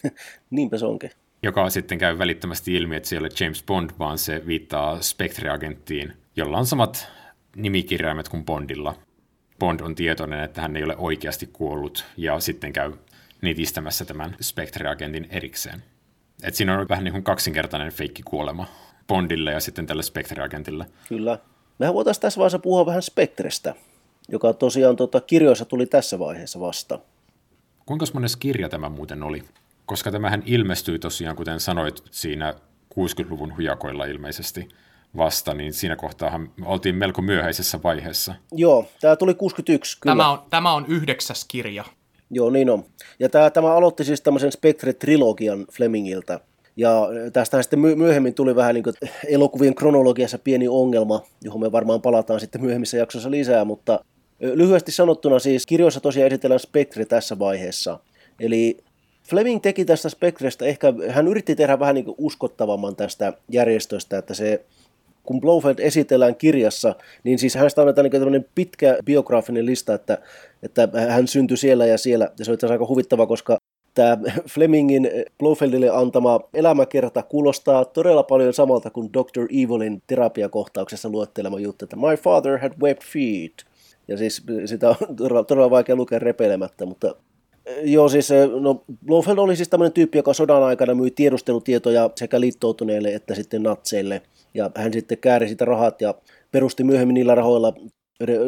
*laughs* Niinpä se onkin joka sitten käy välittömästi ilmi, että se ei ole James Bond, vaan se viittaa Spectre-agenttiin, jolla on samat nimikirjaimet kuin Bondilla. Bond on tietoinen, että hän ei ole oikeasti kuollut, ja sitten käy nitistämässä tämän Spectre-agentin erikseen. Et siinä on vähän niin kuin kaksinkertainen feikki kuolema Bondille ja sitten tälle Spectre-agentille. Kyllä. Mehän voitaisiin tässä vaiheessa puhua vähän Spectrestä, joka tosiaan tota, kirjoissa tuli tässä vaiheessa vasta. Kuinka monessa kirja tämä muuten oli? Koska tämähän ilmestyi tosiaan, kuten sanoit, siinä 60-luvun hujakoilla ilmeisesti vasta, niin siinä kohtaa oltiin melko myöhäisessä vaiheessa. Joo, tämä tuli 61. Kyllä. Tämä on, tämä on yhdeksäs kirja. Joo, niin on. Ja tämä, tämä aloitti siis tämmöisen Spectre-trilogian Flemingiltä. Ja tästä sitten myöhemmin tuli vähän niin kuin elokuvien kronologiassa pieni ongelma, johon me varmaan palataan sitten myöhemmissä jaksoissa lisää, mutta lyhyesti sanottuna siis kirjoissa tosiaan esitellään Spectre tässä vaiheessa. Eli Fleming teki tästä Spectrestä ehkä, hän yritti tehdä vähän niin uskottavamman tästä järjestöstä, että se kun Blofeld esitellään kirjassa, niin siis hänestä annetaan niin tämmöinen pitkä biograafinen lista, että, että hän syntyi siellä ja siellä. Ja se on aika huvittava, koska tämä Flemingin Blofeldille antama elämäkerta kuulostaa todella paljon samalta kuin Dr. Evilin terapiakohtauksessa luettelema juttu, että My father had webbed feet. Ja siis sitä on todella, todella vaikea lukea repeilemättä, mutta Joo, siis no, Blofeld oli siis tämmöinen tyyppi, joka sodan aikana myi tiedustelutietoja sekä liittoutuneille että sitten natseille. Ja hän sitten kääri sitä rahat ja perusti myöhemmin niillä rahoilla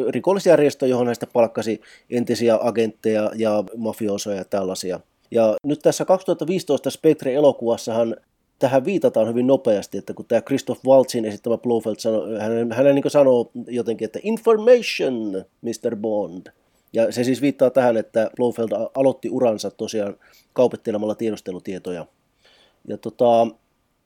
rikollisjärjestö, johon hän palkkasi entisiä agentteja ja mafiosoja ja tällaisia. Ja nyt tässä 2015 Spectre-elokuvassahan tähän viitataan hyvin nopeasti, että kun tämä Christoph Waltzin esittämä Blofeld sanoo, hän, hän niin sanoo jotenkin, että information, Mr. Bond. Ja se siis viittaa tähän, että Blofeld aloitti uransa tosiaan kaupittelemalla tiedustelutietoja. Ja tota,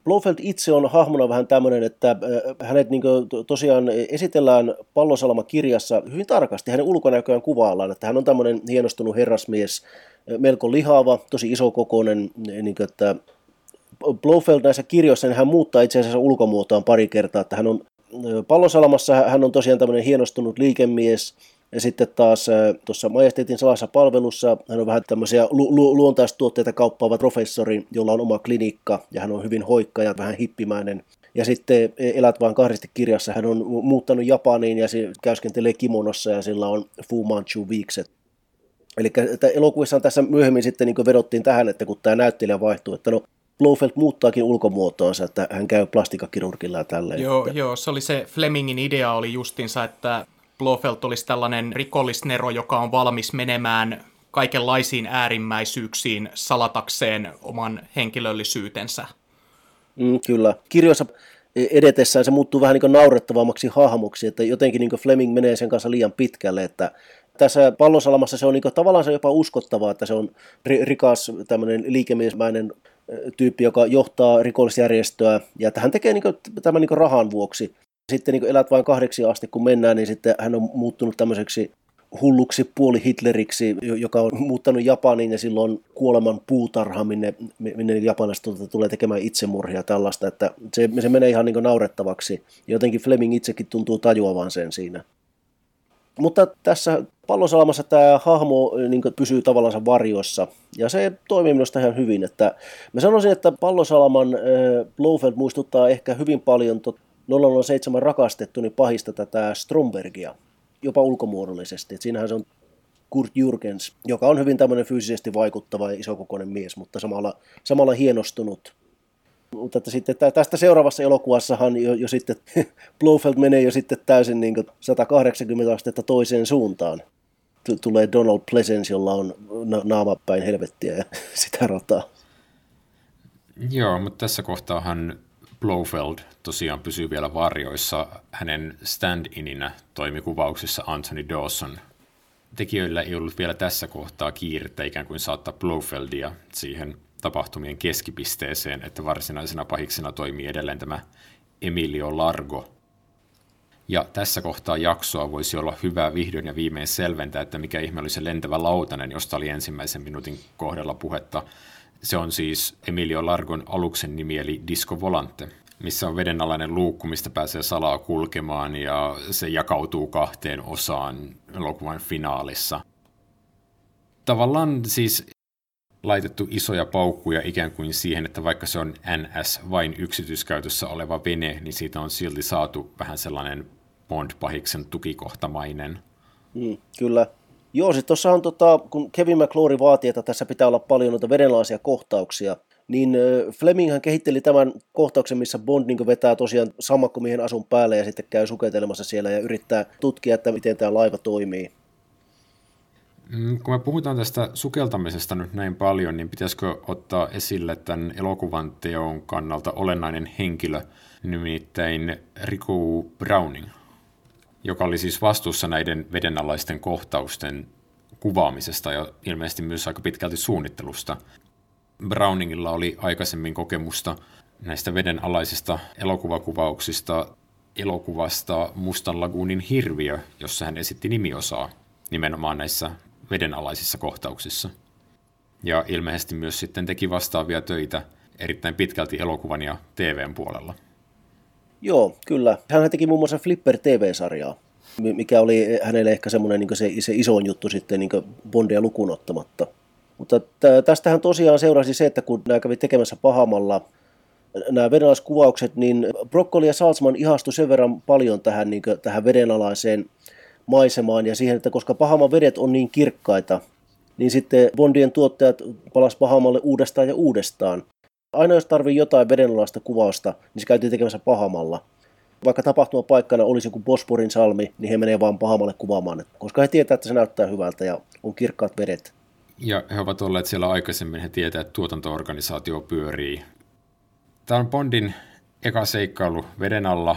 Blofeld itse on hahmona vähän tämmöinen, että hänet niin tosiaan esitellään Pallosalama-kirjassa hyvin tarkasti. Hänen ulkonäköään kuvaillaan, että hän on tämmöinen hienostunut herrasmies, melko lihava, tosi isokokoinen, niin kuin, että Blofeld näissä kirjoissa niin hän muuttaa itse asiassa ulkomuotoaan pari kertaa, että hän on Pallosalamassa hän on tosiaan tämmöinen hienostunut liikemies, ja sitten taas tuossa Majesteetin salassa palvelussa hän on vähän tämmöisiä lu- lu- luontaistuotteita kauppaava professori, jolla on oma klinikka ja hän on hyvin hoikka ja vähän hippimäinen. Ja sitten e, Elät vain kahdesti kirjassa hän on muuttanut Japaniin ja se käyskentelee kimonossa ja sillä on Fu Manchu viikset. Eli elokuvissa tässä myöhemmin sitten niin vedottiin tähän, että kun tämä näyttelijä vaihtuu, että no Blofeld muuttaakin ulkomuotoonsa, että hän käy plastikakirurgilla ja tälleen. Joo, että... joo, se oli se Flemingin idea oli justinsa, että Blofeld olisi tällainen rikollisnero, joka on valmis menemään kaikenlaisiin äärimmäisyyksiin salatakseen oman henkilöllisyytensä. Mm, kyllä. Kirjoissa edetessään se muuttuu vähän niin naurettavammaksi hahmoksi, että jotenkin niin Fleming menee sen kanssa liian pitkälle, että tässä pallosalamassa se on niin tavallaan se jopa uskottavaa, että se on rikas tämmöinen liikemiesmäinen tyyppi, joka johtaa rikollisjärjestöä, ja että hän tekee niin tämän niin rahan vuoksi. Sitten niin elät vain kahdeksi asti, kun mennään, niin sitten hän on muuttunut tämmöiseksi hulluksi puoli Hitleriksi, joka on muuttanut Japaniin ja silloin kuoleman puutarha, minne, minne japanilaiset tuota tulee tekemään itsemurhia tällaista, että se, se menee ihan niin naurettavaksi. Jotenkin Fleming itsekin tuntuu tajuavan sen siinä. Mutta tässä pallosalamassa tämä hahmo niin pysyy tavallaan varjossa, ja se toimii minusta ihan hyvin. Että mä sanoisin, että pallosalaman äh, Blofeld muistuttaa ehkä hyvin paljon tot, 007 rakastettu niin pahista tätä Strombergia, jopa ulkomuodollisesti. Et siinähän se on Kurt Jürgens, joka on hyvin tämmöinen fyysisesti vaikuttava ja isokokoinen mies, mutta samalla, samalla hienostunut. Mutta että sitten tästä seuraavassa elokuvassahan jo, jo sitten *laughs* Blofeld menee jo sitten täysin niin 180 astetta toiseen suuntaan. Tulee Donald Pleasence, jolla on naama päin helvettiä ja *laughs* sitä rataa. Joo, mutta tässä kohtaahan Blofeld tosiaan pysyy vielä varjoissa. Hänen stand-ininä toimikuvauksissa Anthony Dawson. Tekijöillä ei ollut vielä tässä kohtaa kiirettä ikään kuin saattaa Blofeldia siihen tapahtumien keskipisteeseen, että varsinaisena pahiksena toimii edelleen tämä Emilio Largo. Ja tässä kohtaa jaksoa voisi olla hyvä vihdoin ja viimein selventää, että mikä ihme oli se lentävä lautanen, josta oli ensimmäisen minuutin kohdalla puhetta. Se on siis Emilio Largon aluksen nimi eli Disco Volante, missä on vedenalainen luukku, mistä pääsee salaa kulkemaan ja se jakautuu kahteen osaan elokuvan finaalissa. Tavallaan siis laitettu isoja paukkuja ikään kuin siihen, että vaikka se on NS vain yksityiskäytössä oleva vene, niin siitä on silti saatu vähän sellainen Bond-pahiksen tukikohtamainen. Mm, kyllä. Joo, sitten tuossa on, tota, kun Kevin McClory vaati, että tässä pitää olla paljon noita vedenalaisia kohtauksia, niin Fleminghan kehitteli tämän kohtauksen, missä Bond niin vetää tosiaan sammakkomiehen asun päälle ja sitten käy suketelemassa siellä ja yrittää tutkia, että miten tämä laiva toimii. Mm, kun me puhutaan tästä sukeltamisesta nyt näin paljon, niin pitäisikö ottaa esille tämän elokuvan teon kannalta olennainen henkilö, nimittäin Riku Browning, joka oli siis vastuussa näiden vedenalaisten kohtausten kuvaamisesta ja ilmeisesti myös aika pitkälti suunnittelusta. Browningilla oli aikaisemmin kokemusta näistä vedenalaisista elokuvakuvauksista elokuvasta Mustan laguunin hirviö, jossa hän esitti nimiosaa nimenomaan näissä vedenalaisissa kohtauksissa. Ja ilmeisesti myös sitten teki vastaavia töitä erittäin pitkälti elokuvan ja TVn puolella. Joo, kyllä. Hän teki muun muassa Flipper TV-sarjaa, mikä oli hänelle ehkä semmoinen niin se, se isoin juttu sitten niin Bondia lukuun ottamatta. Mutta tästähän tosiaan seurasi se, että kun nämä kävi tekemässä pahamalla nämä vedenalaiskuvaukset, niin Broccoli ja Salzman ihastui sen verran paljon tähän, niin kuin, tähän vedenalaiseen maisemaan ja siihen, että koska Pahaman vedet on niin kirkkaita, niin sitten Bondien tuottajat palas Pahamalle uudestaan ja uudestaan. Aina jos tarvii jotain vedenalaista kuvausta, niin se käytiin tekemässä Pahamalla. Vaikka tapahtumapaikkana olisi joku Bosporin salmi, niin he menee vaan Pahamalle kuvaamaan, koska he tietää, että se näyttää hyvältä ja on kirkkaat vedet. Ja he ovat olleet siellä aikaisemmin, he tietävät, että tuotantoorganisaatio pyörii. Tämä on Bondin eka seikkailu veden alla,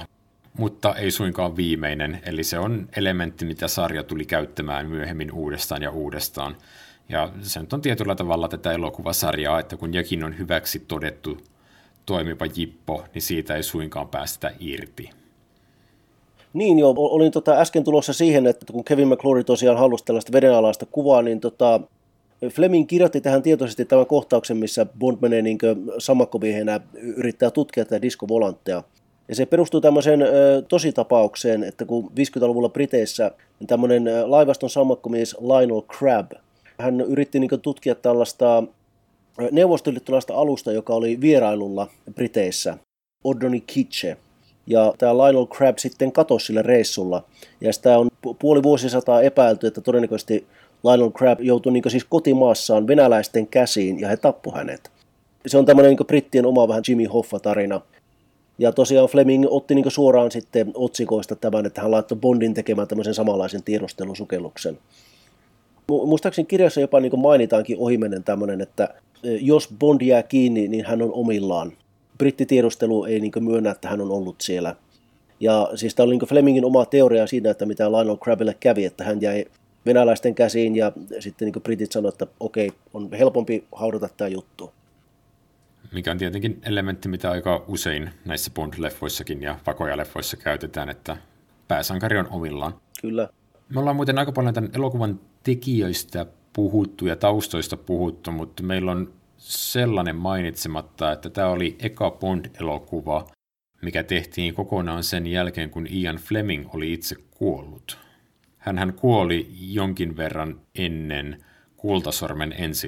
mutta ei suinkaan viimeinen, eli se on elementti, mitä sarja tuli käyttämään myöhemmin uudestaan ja uudestaan. Ja se nyt on tietyllä tavalla tätä elokuvasarjaa, että kun jokin on hyväksi todettu toimiva jippo, niin siitä ei suinkaan päästä irti. Niin joo, olin tota äsken tulossa siihen, että kun Kevin McClory tosiaan halusi tällaista vedenalaista kuvaa, niin tota, Fleming kirjoitti tähän tietoisesti tämän kohtauksen, missä Bond menee niin sammakkomiehenä yrittää tutkia tätä diskovolantteja. Ja se perustuu tämmöiseen tositapaukseen, että kun 50-luvulla Briteissä niin tämmöinen laivaston sammakkomies Lionel Crab, hän yritti niin tutkia tällaista neuvostoliittolaista alusta, joka oli vierailulla Briteissä, Ordoni Kitche. Ja tämä Lionel Crab sitten katosi sillä reissulla. Ja sitä on puoli vuosisataa epäilty, että todennäköisesti Lionel Crab joutui niin siis kotimaassaan venäläisten käsiin ja he tappu hänet. Se on tämmöinen niin brittien oma vähän Jimmy Hoffa-tarina. Ja tosiaan Fleming otti niin suoraan sitten otsikoista tämän, että hän laittoi Bondin tekemään tämmöisen samanlaisen tiedostelusukelluksen. Muistaakseni kirjassa jopa niin mainitaankin ohimennen tämmöinen, että e, jos Bond jää kiinni, niin hän on omillaan. Brittitiedustelu ei niin myönnä, että hän on ollut siellä. Ja siis tämä oli niin Flemingin oma teoria siinä, että mitä Lionel Crabille kävi, että hän jäi venäläisten käsiin ja sitten niin britit sanoivat, että okei, on helpompi haudata tämä juttu mikä on tietenkin elementti, mitä aika usein näissä Bond-leffoissakin ja vakoja-leffoissa käytetään, että pääsankari on omillaan. Kyllä. Me ollaan muuten aika paljon tämän elokuvan tekijöistä puhuttu ja taustoista puhuttu, mutta meillä on sellainen mainitsematta, että tämä oli eka Bond-elokuva, mikä tehtiin kokonaan sen jälkeen, kun Ian Fleming oli itse kuollut. Hän kuoli jonkin verran ennen Kultasormen ensi.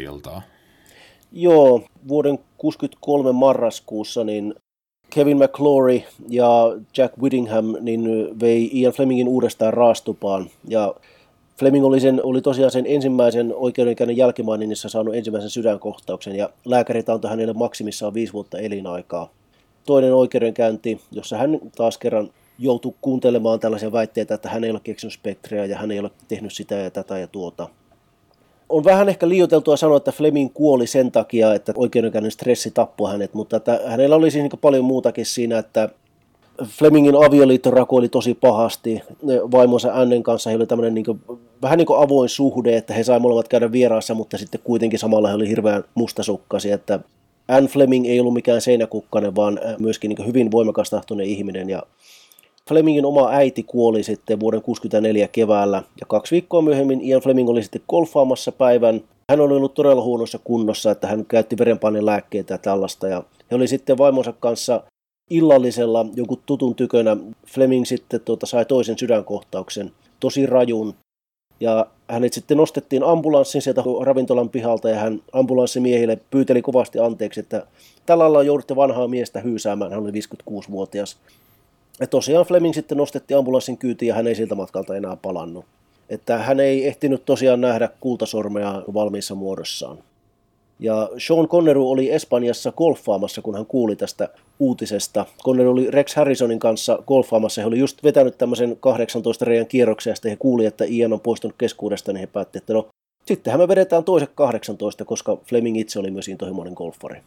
Joo, vuoden 63 marraskuussa niin Kevin McClory ja Jack Whittingham niin vei Ian Flemingin uudestaan raastupaan ja Fleming oli, sen, oli tosiaan sen ensimmäisen oikeudenkäynnin jälkimaininnissa saanut ensimmäisen sydänkohtauksen ja lääkärit antoi hänelle maksimissaan viisi vuotta elinaikaa. Toinen oikeudenkäynti, jossa hän taas kerran joutui kuuntelemaan tällaisia väitteitä, että hän ei ole keksinyt spektreä ja hän ei ole tehnyt sitä ja tätä ja tuota. On vähän ehkä liioiteltua sanoa, että Fleming kuoli sen takia, että oikeudenkäynnin stressi tappoi hänet, mutta että hänellä oli siis niin paljon muutakin siinä, että Flemingin avioliitto rakoili tosi pahasti. Vaimonsa Annen kanssa he oli tämmöinen niin vähän niin kuin avoin suhde, että he saivat molemmat käydä vieraassa, mutta sitten kuitenkin samalla he oli hirveän mustasukkaisia, että Anne Fleming ei ollut mikään seinäkukkainen, vaan myöskin niin hyvin voimakas tahtoinen ihminen. Ja Flemingin oma äiti kuoli sitten vuoden 64 keväällä, ja kaksi viikkoa myöhemmin Ian Fleming oli sitten golfaamassa päivän. Hän oli ollut todella huonossa kunnossa, että hän käytti verenpainelääkkeitä ja tällaista, ja he oli sitten vaimonsa kanssa illallisella jonkun tutun tykönä. Fleming sitten tuota, sai toisen sydänkohtauksen, tosi rajun, ja hänet sitten nostettiin ambulanssin sieltä ravintolan pihalta ja hän ambulanssimiehille pyyteli kovasti anteeksi, että tällä lailla joudutte vanhaa miestä hyysäämään, hän oli 56-vuotias. Ja tosiaan Fleming sitten nostettiin ambulanssin kyytiin ja hän ei siltä matkalta enää palannut. Että hän ei ehtinyt tosiaan nähdä kultasormea valmiissa muodossaan. Ja Sean Conneru oli Espanjassa golfaamassa, kun hän kuuli tästä uutisesta. Conneru oli Rex Harrisonin kanssa golfaamassa. He oli just vetänyt tämmöisen 18 reiän kierroksen, ja sitten he kuuli, että Ian on poistunut keskuudesta, niin he päätti, että no, sittenhän me vedetään toiset 18, koska Fleming itse oli myös intohimoinen golfari.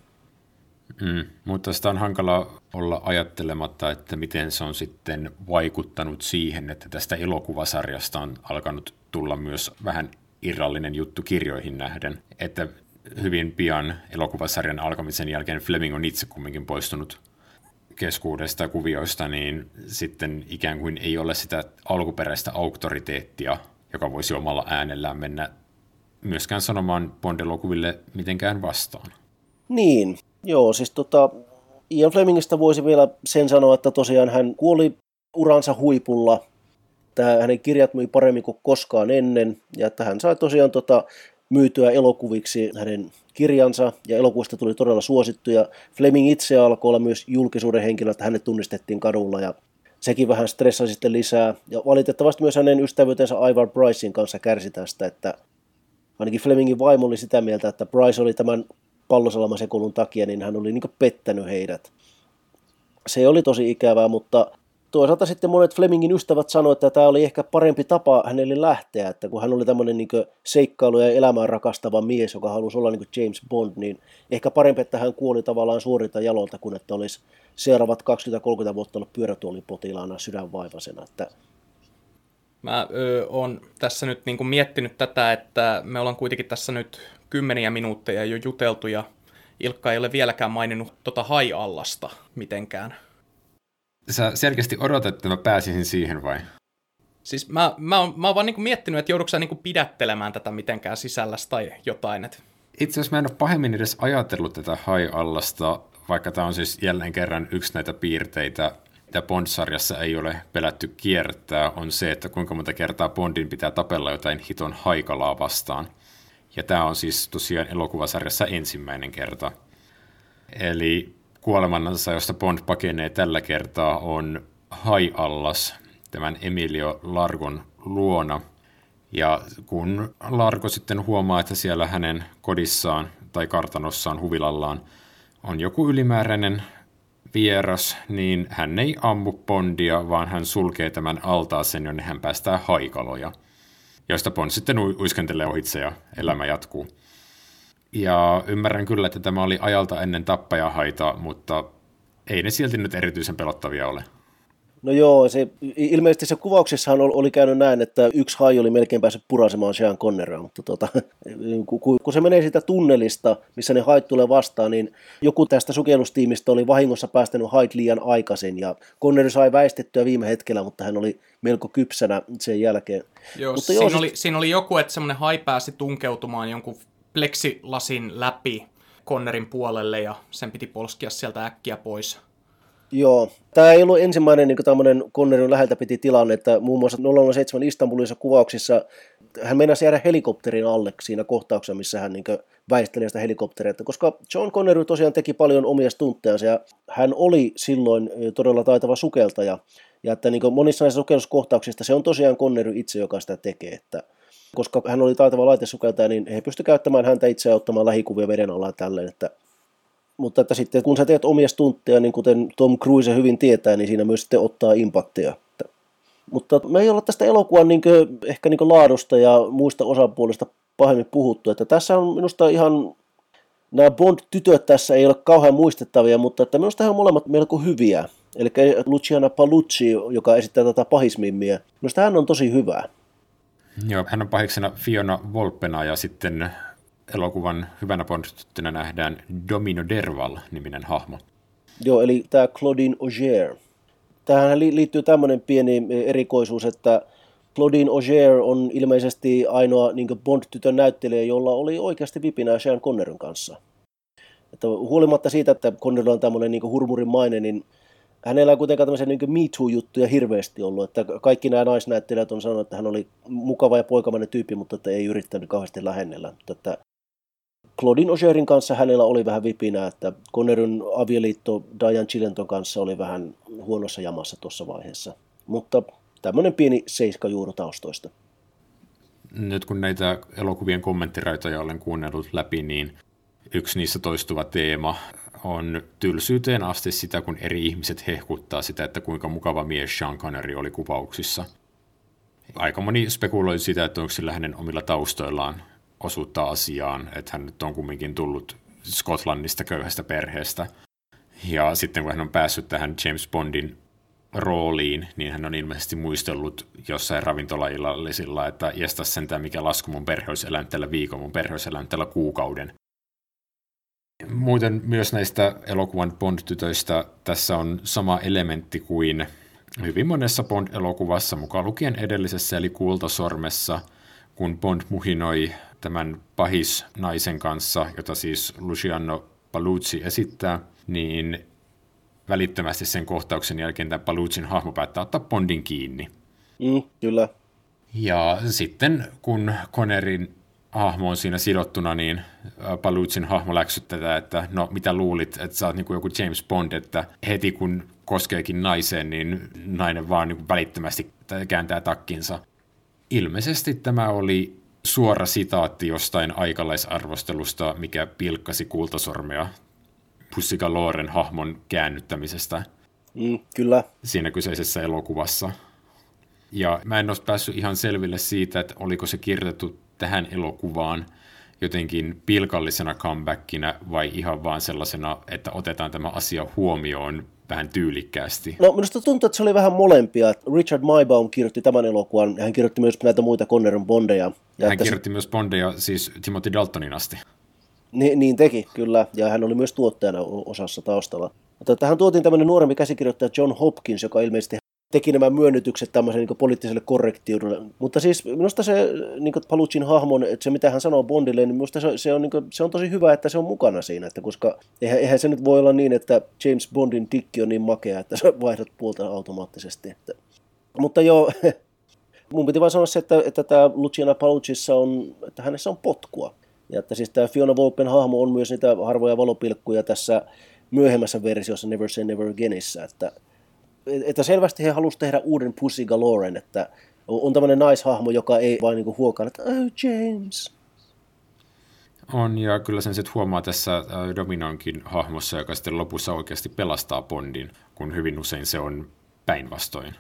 Mm, mutta sitä on hankala olla ajattelematta, että miten se on sitten vaikuttanut siihen, että tästä elokuvasarjasta on alkanut tulla myös vähän irrallinen juttu kirjoihin nähden. Että hyvin pian elokuvasarjan alkamisen jälkeen Fleming on itse kumminkin poistunut keskuudesta kuvioista, niin sitten ikään kuin ei ole sitä alkuperäistä auktoriteettia, joka voisi omalla äänellään mennä myöskään sanomaan Bond-elokuville mitenkään vastaan. Niin, joo, siis tota, Ian Flemingistä voisi vielä sen sanoa, että tosiaan hän kuoli uransa huipulla. Tämä, hänen kirjat myi paremmin kuin koskaan ennen, ja että hän sai tosiaan tota, myytyä elokuviksi hänen kirjansa, ja elokuvista tuli todella suosittuja. Fleming itse alkoi olla myös julkisuuden henkilö, että hänet tunnistettiin kadulla, ja sekin vähän stressasi sitten lisää. Ja valitettavasti myös hänen ystävyytensä Ivar Brycein kanssa kärsi tästä, että ainakin Flemingin vaimo oli sitä mieltä, että Bryce oli tämän pallosalamasekulun takia, niin hän oli niin pettänyt heidät. Se oli tosi ikävää, mutta toisaalta sitten monet Flemingin ystävät sanoivat, että tämä oli ehkä parempi tapa hänelle lähteä, että kun hän oli tämmöinen niin seikkailu ja elämään rakastava mies, joka halusi olla niin James Bond, niin ehkä parempi, että hän kuoli tavallaan suorilta jalolta, kuin että olisi seuraavat 20-30 vuotta ollut pyörätuolipotilaana sydänvaivasena. Että Mä oon tässä nyt niin kuin miettinyt tätä, että me ollaan kuitenkin tässä nyt kymmeniä minuutteja jo juteltu ja Ilkka ei ole vieläkään maininnut tota hai-allasta mitenkään. Sä selkeästi odotat, että mä pääsisin siihen vai? Siis mä, mä, oon, mä oon vaan niinku miettinyt, että joudutko sä niinku pidättelemään tätä mitenkään sisällästä tai jotain. Et... Itse asiassa mä en ole pahemmin edes ajatellut tätä hai-allasta, vaikka tämä on siis jälleen kerran yksi näitä piirteitä, mitä Bond-sarjassa ei ole pelätty kiertää, on se, että kuinka monta kertaa Bondin pitää tapella jotain hiton haikalaa vastaan. Ja tämä on siis tosiaan elokuvasarjassa ensimmäinen kerta. Eli kuolemannansa, josta Bond pakenee tällä kertaa, on Hai-allas, tämän Emilio Largon luona. Ja kun Largo sitten huomaa, että siellä hänen kodissaan tai kartanossaan huvilallaan on joku ylimääräinen vieras, niin hän ei ammu Bondia, vaan hän sulkee tämän altaaseen, jonne hän päästää haikaloja, joista Bond sitten uiskentelee ohitse ja elämä jatkuu. Ja ymmärrän kyllä, että tämä oli ajalta ennen tappajahaita, mutta ei ne silti nyt erityisen pelottavia ole. No joo, se, ilmeisesti se kuvauksessahan oli käynyt näin, että yksi hai oli melkein päässyt purasemaan Sean Conneria, mutta tota, *laughs* kun, kun se menee siitä tunnelista, missä ne hait tulee vastaan, niin joku tästä sukellustiimistä oli vahingossa päästänyt hait liian aikaisin, ja Connery sai väistettyä viime hetkellä, mutta hän oli melko kypsänä sen jälkeen. Joo, mutta siinä, joo, oli, siinä oli joku, että semmoinen hai pääsi tunkeutumaan jonkun pleksilasin läpi Connerin puolelle ja sen piti polskia sieltä äkkiä pois. Joo, tämä ei ollut ensimmäinen niin tämmöinen Connerin läheltä piti tilanne, että muun muassa 007 Istanbulissa kuvauksissa hän meinasi jäädä helikopterin alle siinä kohtauksessa, missä hän niin väisteli sitä helikopteria, koska John Connery tosiaan teki paljon omia stunttejansa ja hän oli silloin todella taitava sukeltaja. Ja että niin monissa näissä sukelluskohtauksista se on tosiaan Connery itse, joka sitä tekee, että koska hän oli taitava laitesukeltaja, niin he pystyivät käyttämään häntä itseään ottamaan lähikuvia veden alla tälleen, että mutta että sitten kun sä teet omia stuntteja, niin kuten Tom Cruise hyvin tietää, niin siinä myös sitten ottaa impakteja. Mutta me ei olla tästä elokuvan niin kuin, ehkä niin laadusta ja muista osapuolista pahemmin puhuttu. Että tässä on minusta ihan, nämä Bond-tytöt tässä ei ole kauhean muistettavia, mutta että minusta he on molemmat melko hyviä. Eli Luciana Palucci, joka esittää tätä pahismimmiä, minusta hän on tosi hyvä. Joo, hän on pahiksena Fiona Volpena ja sitten elokuvan hyvänä bond nähdään Domino Derval-niminen hahmo. Joo, eli tämä Claudine Auger. Tähän liittyy tämmöinen pieni erikoisuus, että Claudine Auger on ilmeisesti ainoa niin Bond-tytön näyttelijä, jolla oli oikeasti vipinää Sean Connerin kanssa. Että huolimatta siitä, että Conner on tämmöinen niin hurmurin maine, niin hänellä on kuitenkaan tämmöisiä niin Me Too-juttuja hirveästi ollut. Että kaikki nämä naisnäyttelijät on sanonut, että hän oli mukava ja poikamainen tyyppi, mutta että ei yrittänyt kauheasti lähennellä. Että Claudine Augerin kanssa hänellä oli vähän vipinä, että Connerin avioliitto Diane Chilenton kanssa oli vähän huonossa jamassa tuossa vaiheessa. Mutta tämmöinen pieni seiska juuru taustoista. Nyt kun näitä elokuvien kommenttiraitoja olen kuunnellut läpi, niin yksi niissä toistuva teema on tylsyyteen asti sitä, kun eri ihmiset hehkuttaa sitä, että kuinka mukava mies Sean Connery oli kuvauksissa. Aika moni spekuloi sitä, että onko sillä hänen omilla taustoillaan osuutta asiaan, että hän nyt on kumminkin tullut Skotlannista köyhästä perheestä. Ja sitten kun hän on päässyt tähän James Bondin rooliin, niin hän on ilmeisesti muistellut jossain ravintolaillallisilla, että jästä sentään mikä lasku mun perhe tällä viikon, mun perhe tällä kuukauden. Muuten myös näistä elokuvan Bond-tytöistä tässä on sama elementti kuin hyvin monessa Bond-elokuvassa, mukaan lukien edellisessä eli Kultasormessa, kun Bond muhinoi tämän pahis naisen kanssa, jota siis Luciano Palucci esittää, niin välittömästi sen kohtauksen jälkeen tämä Paluccin hahmo päättää ottaa Bondin kiinni. Mm, kyllä. Ja sitten kun Connerin hahmo on siinä sidottuna, niin Paluccin hahmo läksyttää, että no mitä luulit, että sä oot niin kuin joku James Bond, että heti kun koskeekin naiseen, niin nainen vaan niin välittömästi kääntää takkinsa. Ilmeisesti tämä oli suora sitaatti jostain aikalaisarvostelusta, mikä pilkkasi kultasormea Pussika Loren hahmon käännyttämisestä. Mm, kyllä. Siinä kyseisessä elokuvassa. Ja mä en ole päässyt ihan selville siitä, että oliko se kirjoitettu tähän elokuvaan jotenkin pilkallisena comebackina vai ihan vaan sellaisena, että otetaan tämä asia huomioon vähän tyylikkäästi? No minusta tuntuu, että se oli vähän molempia. Richard Maybaum kirjoitti tämän elokuvan, hän kirjoitti myös näitä muita Connerin Bondeja. Ja hän kirjoitti se... myös Bondeja siis Timothy Daltonin asti. Niin, niin teki, kyllä, ja hän oli myös tuottajana osassa taustalla. Mutta tähän tuotiin tämmöinen nuorempi käsikirjoittaja John Hopkins, joka ilmeisesti teki nämä myönnytykset tämmöiselle niin poliittiselle korrektiudelle. Mutta siis minusta se niin Palucin hahmon, että se mitä hän sanoo Bondille, niin minusta se, se, on, niin kuin, se on tosi hyvä, että se on mukana siinä. Että koska eihän, eihän se nyt voi olla niin, että James Bondin dikki on niin makea, että sä vaihdat puolta automaattisesti. Että. Mutta joo, *laughs* mun piti vain sanoa se, että, että tämä Luciana Palucissa on, että hänessä on potkua. Ja että siis tämä Fiona Volpen hahmo on myös niitä harvoja valopilkkuja tässä myöhemmässä versiossa Never Say Never Againissa, että että selvästi he halusivat tehdä uuden Pussy Galoren, että on tämmöinen naishahmo, joka ei vain niin huokaa, että oh James. On, ja kyllä sen sitten huomaa tässä äh, Dominonkin hahmossa, joka sitten lopussa oikeasti pelastaa Bondin, kun hyvin usein se on päinvastoin.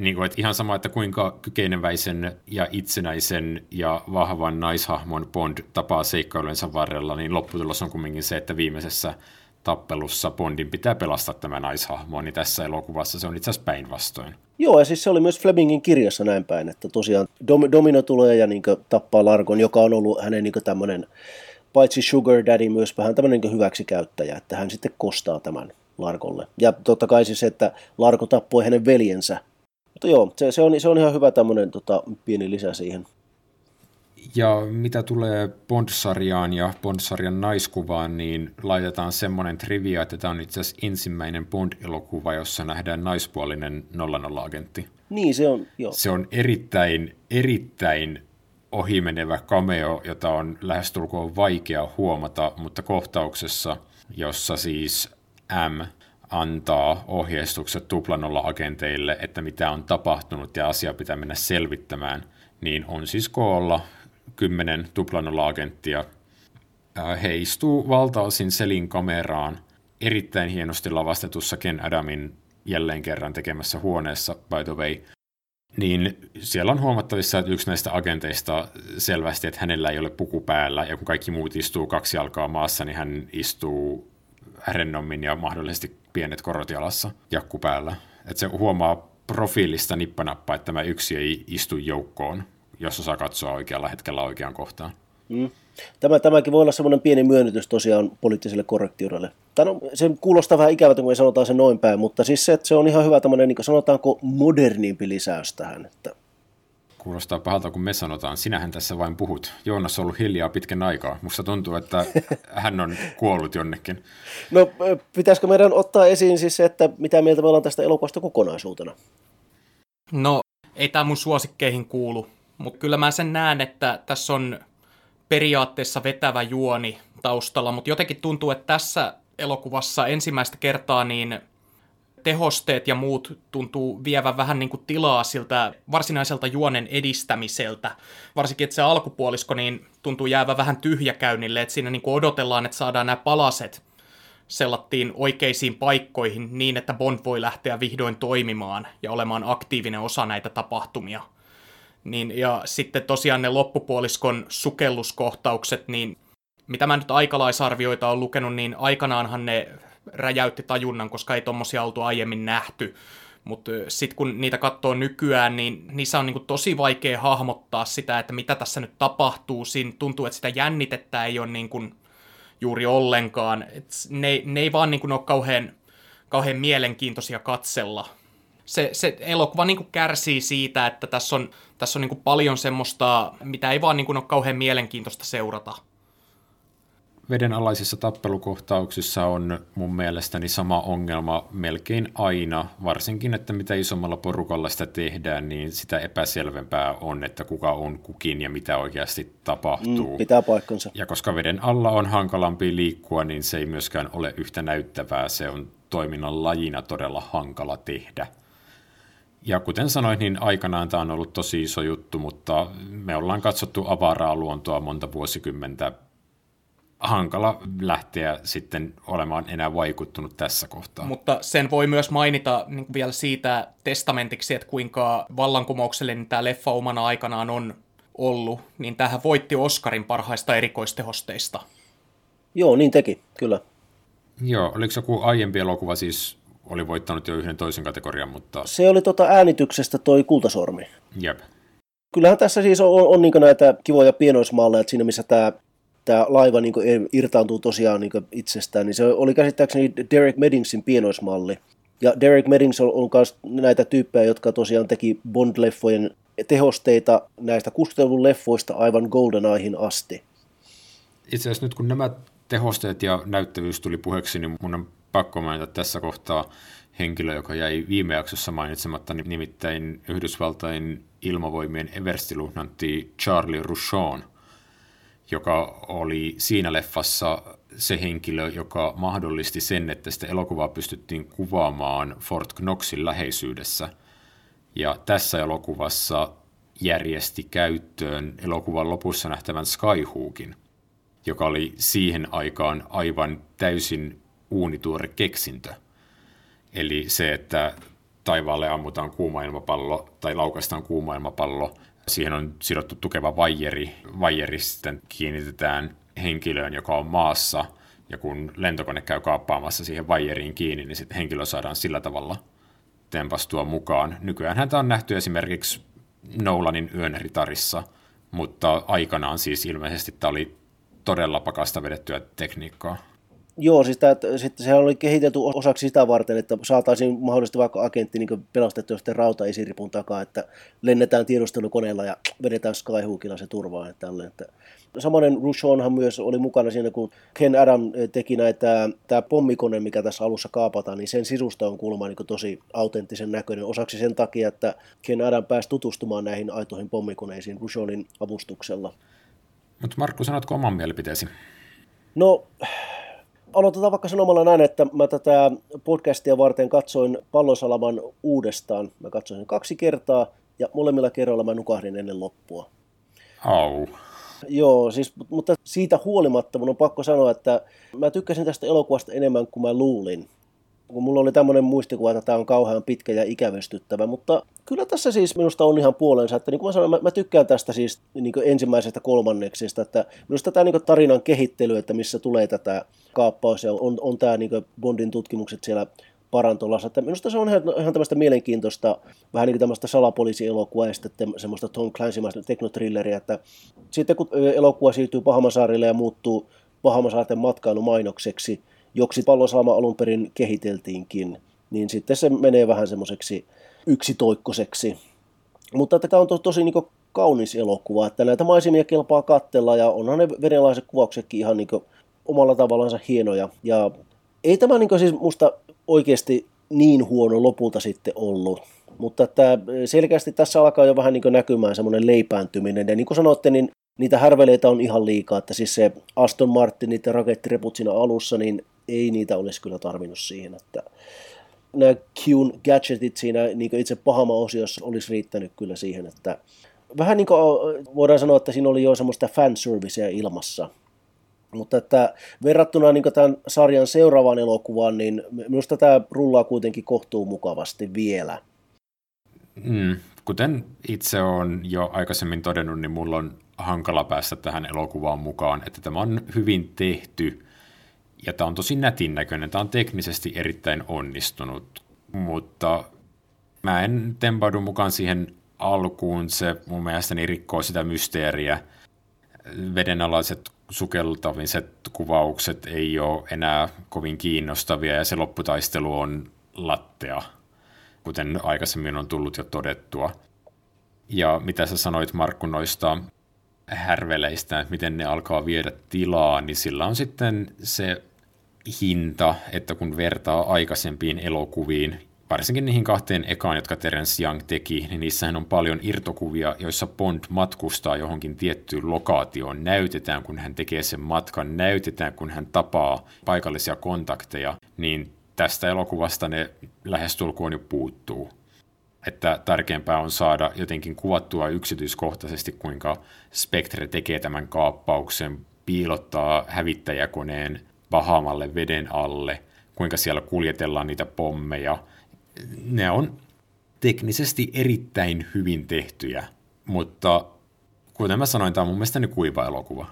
Niin kuin, että ihan sama, että kuinka kykeneväisen ja itsenäisen ja vahvan naishahmon Bond tapaa seikkailujensa varrella, niin lopputulos on kumminkin se, että viimeisessä tappelussa Bondin pitää pelastaa tämä naishahmo, niin tässä elokuvassa se on itse asiassa päinvastoin. Joo, ja siis se oli myös Flemingin kirjassa näin päin, että tosiaan Dom- Domino tulee ja niin tappaa Largon, joka on ollut hänen niin tämmöinen, paitsi Sugar Daddy, myös vähän tämmöinen niin hyväksikäyttäjä, että hän sitten kostaa tämän Larkolle. Ja totta kai siis, että Larko tappoi hänen veljensä. Mutta joo, se, se, on, se on ihan hyvä tämmöinen tota, pieni lisä siihen. Ja mitä tulee Bond-sarjaan ja Bond-sarjan naiskuvaan, niin laitetaan semmoinen trivia, että tämä on itse asiassa ensimmäinen Bond-elokuva, jossa nähdään naispuolinen 00-agentti. Niin, se on, joo. Se on erittäin, erittäin ohimenevä cameo, jota on lähestulkoon vaikea huomata, mutta kohtauksessa, jossa siis M antaa ohjeistukset tuplanolla agenteille, että mitä on tapahtunut ja asia pitää mennä selvittämään – niin on siis koolla kymmenen tuplanolla-agenttia. He istuu valtaosin selin kameraan erittäin hienosti lavastetussa Ken Adamin jälleen kerran tekemässä huoneessa, by the way, niin siellä on huomattavissa, että yksi näistä agenteista selvästi, että hänellä ei ole puku päällä, ja kun kaikki muut istuu kaksi jalkaa maassa, niin hän istuu rennommin ja mahdollisesti pienet korot jalassa jakku päällä. Että se huomaa profiilista nippanappa, että tämä yksi ei istu joukkoon, jos osaa katsoa oikealla hetkellä oikeaan kohtaan. Mm. Tämä, tämäkin voi olla semmoinen pieni myönnytys tosiaan poliittiselle korrektiudelle. No, se kuulostaa vähän ikävältä, kun me sanotaan se noin päin, mutta siis se, että se on ihan hyvä tämmöinen, niin sanotaanko modernimpi lisäys tähän. Että... Kuulostaa pahalta, kun me sanotaan. Sinähän tässä vain puhut. Joonas on ollut hiljaa pitkän aikaa. Musta tuntuu, että *laughs* hän on kuollut jonnekin. No, pitäisikö meidän ottaa esiin siis se, että mitä mieltä me ollaan tästä elokuvasta kokonaisuutena? No, ei tämä mun suosikkeihin kuulu, mutta kyllä mä sen näen, että tässä on periaatteessa vetävä juoni taustalla, mutta jotenkin tuntuu, että tässä elokuvassa ensimmäistä kertaa niin tehosteet ja muut tuntuu vievän vähän niin kuin tilaa siltä varsinaiselta juonen edistämiseltä. Varsinkin, että se alkupuolisko niin tuntuu jäävä vähän tyhjäkäynnille, että siinä niin kuin odotellaan, että saadaan nämä palaset sellattiin oikeisiin paikkoihin niin, että Bond voi lähteä vihdoin toimimaan ja olemaan aktiivinen osa näitä tapahtumia. Niin, ja sitten tosiaan ne loppupuoliskon sukelluskohtaukset, niin mitä mä nyt aikalaisarvioita on lukenut, niin aikanaanhan ne räjäytti tajunnan, koska ei tommosia oltu aiemmin nähty. Mutta sitten kun niitä katsoo nykyään, niin niissä on niinku tosi vaikea hahmottaa sitä, että mitä tässä nyt tapahtuu. Siinä tuntuu, että sitä jännitettä ei ole niinku juuri ollenkaan. Et ne, ne ei vaan niinku ole kauhean, kauhean mielenkiintoisia katsella se, se elokuva niin kuin kärsii siitä, että tässä on, tässä on niin kuin paljon semmoista, mitä ei vaan niin kuin ole kauhean mielenkiintoista seurata. Vedenalaisissa tappelukohtauksissa on mun mielestäni sama ongelma melkein aina, varsinkin, että mitä isommalla porukalla sitä tehdään, niin sitä epäselvempää on, että kuka on kukin ja mitä oikeasti tapahtuu. Mm, pitää paikkansa. Ja koska veden alla on hankalampi liikkua, niin se ei myöskään ole yhtä näyttävää, se on toiminnan lajina todella hankala tehdä. Ja kuten sanoin, niin aikanaan tämä on ollut tosi iso juttu, mutta me ollaan katsottu avaraa luontoa monta vuosikymmentä. Hankala lähteä sitten olemaan enää vaikuttunut tässä kohtaa. Mutta sen voi myös mainita niin vielä siitä testamentiksi, että kuinka vallankumouksellinen tämä leffa omana aikanaan on ollut, niin tähän voitti Oscarin parhaista erikoistehosteista. Joo, niin teki, kyllä. Joo, oliko joku aiempi elokuva siis oli voittanut jo yhden toisen kategorian, mutta... Se oli tota äänityksestä toi kultasormi. Jep. Kyllähän tässä siis on, on, on niin näitä kivoja pienoismalleja, että siinä missä tämä tämä laiva niin irtaantuu tosiaan niin itsestään, niin se oli käsittääkseni Derek Meddingsin pienoismalli. Ja Derek Meddings on, myös näitä tyyppejä, jotka tosiaan teki Bond-leffojen tehosteita näistä 60 leffoista aivan GoldenEyehin asti. Itse asiassa nyt kun nämä tehosteet ja näyttävyys tuli puheeksi, niin mun on pakko mainita tässä kohtaa henkilö, joka jäi viime jaksossa mainitsematta, nimittäin Yhdysvaltain ilmavoimien everstiluhnantti Charlie Rouchon, joka oli siinä leffassa se henkilö, joka mahdollisti sen, että sitä elokuvaa pystyttiin kuvaamaan Fort Knoxin läheisyydessä. Ja tässä elokuvassa järjesti käyttöön elokuvan lopussa nähtävän Skyhookin, joka oli siihen aikaan aivan täysin uunituore keksintö. Eli se, että taivaalle ammutaan kuuma ilmapallo tai laukaistaan kuuma ilmapallo, siihen on sidottu tukeva vaijeri, vaijeri sitten kiinnitetään henkilöön, joka on maassa, ja kun lentokone käy kaappaamassa siihen vaijeriin kiinni, niin sitten henkilö saadaan sillä tavalla tempastua mukaan. Nykyään häntä on nähty esimerkiksi Nolanin yöneritarissa, mutta aikanaan siis ilmeisesti tämä oli todella pakasta vedettyä tekniikkaa. Joo, siis tämä, sitten se oli kehitelty osaksi sitä varten, että saataisiin mahdollisesti vaikka agentti niin pelastettua sitten rautaesiripun takaa, että lennetään tiedustelukoneella ja vedetään Skyhookilla se turvaan. Että tälle, että. Samanen Rushonhan myös oli mukana siinä, kun Ken Adam teki näitä, tämä pommikone, mikä tässä alussa kaapataan, niin sen sisusta on kuulemma niin tosi autenttisen näköinen. Osaksi sen takia, että Ken Adam pääsi tutustumaan näihin aitoihin pommikoneisiin Rushonin avustuksella. Mutta Markku, sanotko oman mielipiteesi? No, aloitetaan vaikka sanomalla näin, että mä tätä podcastia varten katsoin Pallosalaman uudestaan. Mä katsoin sen kaksi kertaa ja molemmilla kerroilla mä nukahdin ennen loppua. Au. Joo, siis, mutta siitä huolimatta mun on pakko sanoa, että mä tykkäsin tästä elokuvasta enemmän kuin mä luulin. Kun mulla oli tämmöinen muistikuva, että tämä on kauhean pitkä ja ikävystyttävä, mutta kyllä tässä siis minusta on ihan puolensa, että niin kuin mä sanoin, mä, mä tykkään tästä siis niin ensimmäisestä kolmanneksista, että minusta tämä niin tarinan kehittely, että missä tulee tätä kaappaus ja on, on tämä niin Bondin tutkimukset siellä parantolassa. Että minusta se on ihan, ihan tämmöistä mielenkiintoista, vähän niin kuin tämmöistä salapoliisielokuvaa ja sitten semmoista Tom Clancymaista teknotrilleriä, että sitten kun elokuva siirtyy Pahamasaarille ja muuttuu Pahamasaarten matkailumainokseksi, joksi pallosalma alun perin kehiteltiinkin, niin sitten se menee vähän semmoiseksi yksitoikkoseksi. Mutta että tämä on to, tosi niin kaunis elokuva, että näitä maisemia kelpaa kattella ja onhan ne vedenlaiset kuvauksetkin ihan niin omalla tavallaan hienoja. Ja ei tämä niin siis musta oikeasti niin huono lopulta sitten ollut. Mutta että selkeästi tässä alkaa jo vähän niin näkymään semmoinen leipääntyminen. Ja niin kuin sanoitte, niin niitä härveleitä on ihan liikaa. Että siis se Aston Martin, niiden rakettireput siinä alussa, niin ei niitä olisi kyllä tarvinnut siihen. Että nämä Qn gadgetit siinä niin itse pahama-osiossa olisi riittänyt kyllä siihen, että vähän niin kuin voidaan sanoa, että siinä oli jo semmoista fanservicea ilmassa. Mutta että verrattuna niin tämän sarjan seuraavaan elokuvaan, niin minusta tämä rullaa kuitenkin kohtuu mukavasti vielä. Mm, kuten itse olen jo aikaisemmin todennut, niin mulla on hankala päästä tähän elokuvaan mukaan, että tämä on hyvin tehty ja tämä on tosi nätin näköinen. Tämä on teknisesti erittäin onnistunut, mutta mä en tempaudu mukaan siihen alkuun. Se mun mielestäni rikkoo sitä mysteeriä. Vedenalaiset sukeltamiset kuvaukset ei ole enää kovin kiinnostavia ja se lopputaistelu on lattea, kuten aikaisemmin on tullut jo todettua. Ja mitä sä sanoit Markku noista härveleistä, että miten ne alkaa viedä tilaa, niin sillä on sitten se hinta, että kun vertaa aikaisempiin elokuviin, varsinkin niihin kahteen ekaan, jotka Terence Young teki, niin niissähän on paljon irtokuvia, joissa Bond matkustaa johonkin tiettyyn lokaatioon, näytetään kun hän tekee sen matkan, näytetään kun hän tapaa paikallisia kontakteja, niin tästä elokuvasta ne lähestulkoon jo puuttuu. Että tärkeämpää on saada jotenkin kuvattua yksityiskohtaisesti, kuinka Spectre tekee tämän kaappauksen, piilottaa hävittäjäkoneen Bahamalle veden alle, kuinka siellä kuljetellaan niitä pommeja. Ne on teknisesti erittäin hyvin tehtyjä, mutta kuten mä sanoin, tämä on mun mielestäni kuiva elokuva.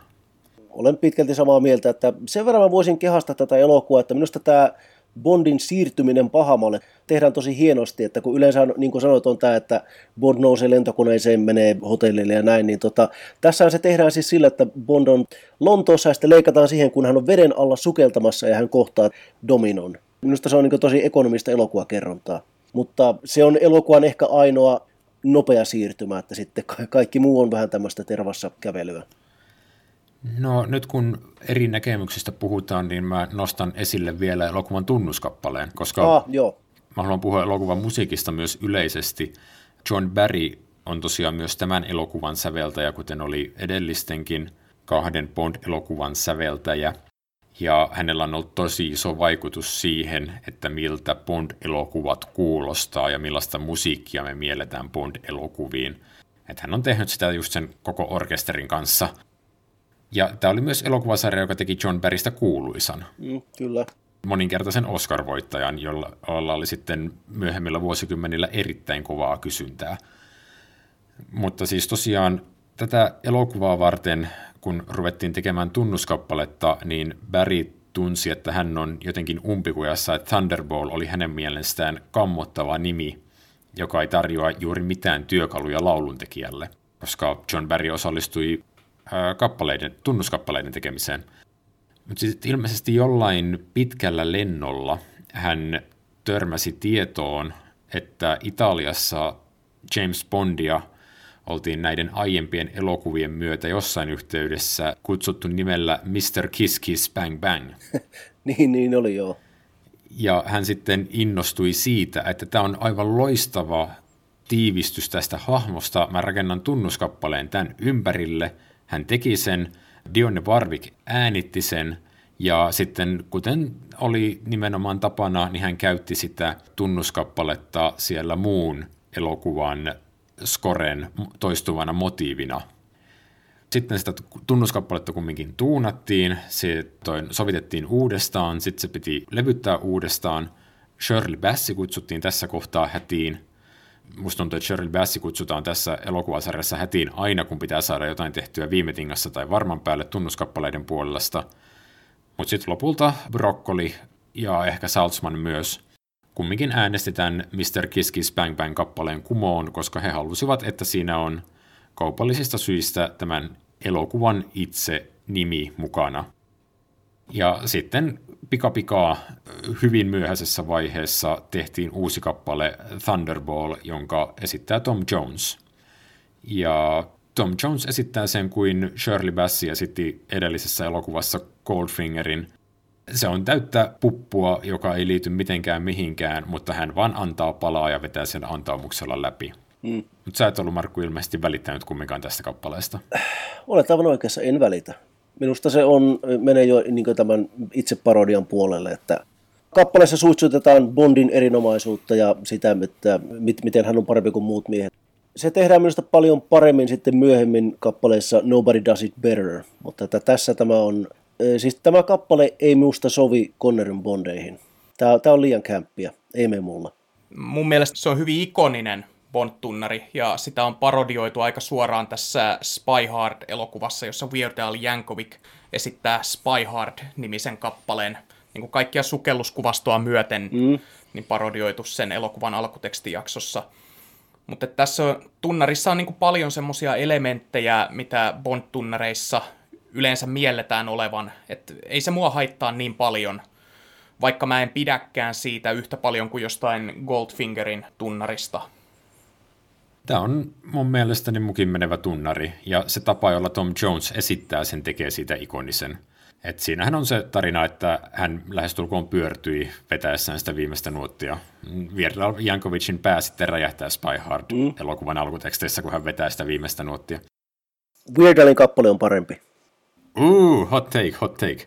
Olen pitkälti samaa mieltä, että sen verran mä voisin kehasta tätä elokuvaa, että minusta tämä Bondin siirtyminen pahamalle tehdään tosi hienosti, että kun yleensä, niin kuin sanoit, on tämä, että Bond nousee lentokoneeseen, menee hotellille ja näin, niin tota, tässä se tehdään siis sillä, että Bond on Lontoossa ja sitten leikataan siihen, kun hän on veden alla sukeltamassa ja hän kohtaa Dominon. Minusta se on niin tosi ekonomista elokuvakerrontaa. Mutta se on elokuvan ehkä ainoa nopea siirtymä, että sitten kaikki muu on vähän tämmöistä tervassa kävelyä. No nyt kun eri näkemyksistä puhutaan, niin mä nostan esille vielä elokuvan tunnuskappaleen, koska ah, joo. mä haluan puhua elokuvan musiikista myös yleisesti. John Barry on tosiaan myös tämän elokuvan säveltäjä, kuten oli edellistenkin kahden Bond-elokuvan säveltäjä. Ja hänellä on ollut tosi iso vaikutus siihen, että miltä Bond-elokuvat kuulostaa ja millaista musiikkia me mielletään Bond-elokuviin. Että hän on tehnyt sitä just sen koko orkesterin kanssa – ja tämä oli myös elokuvasarja, joka teki John Barrystä kuuluisan. Mm, kyllä. Moninkertaisen Oscar-voittajan, jolla, jolla oli sitten myöhemmillä vuosikymmenillä erittäin kovaa kysyntää. Mutta siis tosiaan tätä elokuvaa varten, kun ruvettiin tekemään tunnuskappaletta, niin Barry tunsi, että hän on jotenkin umpikujassa, että Thunderball oli hänen mielestään kammottava nimi, joka ei tarjoa juuri mitään työkaluja lauluntekijälle, koska John Barry osallistui kappaleiden, tunnuskappaleiden tekemiseen. Mutta sitten ilmeisesti jollain pitkällä lennolla hän törmäsi tietoon, että Italiassa James Bondia oltiin näiden aiempien elokuvien myötä jossain yhteydessä kutsuttu nimellä Mr. Kiss Kiss Bang Bang. *laughs* niin, niin oli joo. Ja hän sitten innostui siitä, että tämä on aivan loistava tiivistys tästä hahmosta. Mä rakennan tunnuskappaleen tämän ympärille – hän teki sen, Dionne Warwick äänitti sen, ja sitten kuten oli nimenomaan tapana, niin hän käytti sitä tunnuskappaletta siellä muun elokuvan Scoren toistuvana motiivina. Sitten sitä tunnuskappaletta kumminkin tuunattiin, se sovitettiin uudestaan, sitten se piti levyttää uudestaan. Shirley Bassi kutsuttiin tässä kohtaa hätiin. Musta tuntuu, että Shirley Bassi kutsutaan tässä elokuvasarjassa hätiin aina, kun pitää saada jotain tehtyä viime tingassa tai varman päälle tunnuskappaleiden puolesta. Mutta sitten lopulta Broccoli ja ehkä Saltzman myös kumminkin äänestetään Mr. Kiss Kiss Bang Bang kappaleen kumoon, koska he halusivat, että siinä on kaupallisista syistä tämän elokuvan itse nimi mukana. Ja sitten pikapikaa hyvin myöhäisessä vaiheessa tehtiin uusi kappale Thunderball, jonka esittää Tom Jones. Ja Tom Jones esittää sen kuin Shirley Bassey esitti edellisessä elokuvassa Goldfingerin. Se on täyttä puppua, joka ei liity mitenkään mihinkään, mutta hän vaan antaa palaa ja vetää sen antaumuksella läpi. Mm. Mutta sä et ollut, Markku, ilmeisesti välittänyt kumminkaan tästä kappaleesta. Olet aivan oikeassa, en välitä. Minusta se on, menee jo niin tämän itse parodian puolelle, että kappaleessa suitsutetaan Bondin erinomaisuutta ja sitä, että miten hän on parempi kuin muut miehet. Se tehdään minusta paljon paremmin sitten myöhemmin kappaleessa Nobody Does It Better, mutta että tässä tämä on, siis tämä kappale ei minusta sovi Connerin Bondeihin. Tämä, tämä on liian kämppiä, ei me mulla. Mun mielestä se on hyvin ikoninen Bond-tunnari, ja sitä on parodioitu aika suoraan tässä Spy Hard-elokuvassa, jossa Weird Al Yankovic esittää Spy Hard-nimisen kappaleen niin kuin kaikkia sukelluskuvastoa myöten mm. niin parodioitu sen elokuvan alkutekstijaksossa. Mutta tässä on, tunnarissa on niin kuin paljon semmoisia elementtejä, mitä Bond-tunnareissa yleensä mielletään olevan. että ei se mua haittaa niin paljon, vaikka mä en pidäkään siitä yhtä paljon kuin jostain Goldfingerin tunnarista. Tämä on mun mielestäni mukin menevä tunnari, ja se tapa, jolla Tom Jones esittää sen, tekee siitä ikonisen. Et siinähän on se tarina, että hän lähestulkoon pyörtyi vetäessään sitä viimeistä nuottia. Vierdal Jankovicin pää sitten räjähtää Spy Hard mm. elokuvan alkuteksteissä, kun hän vetää sitä viimeistä nuottia. Weirdalin kappale on parempi. Uh, hot take, hot take.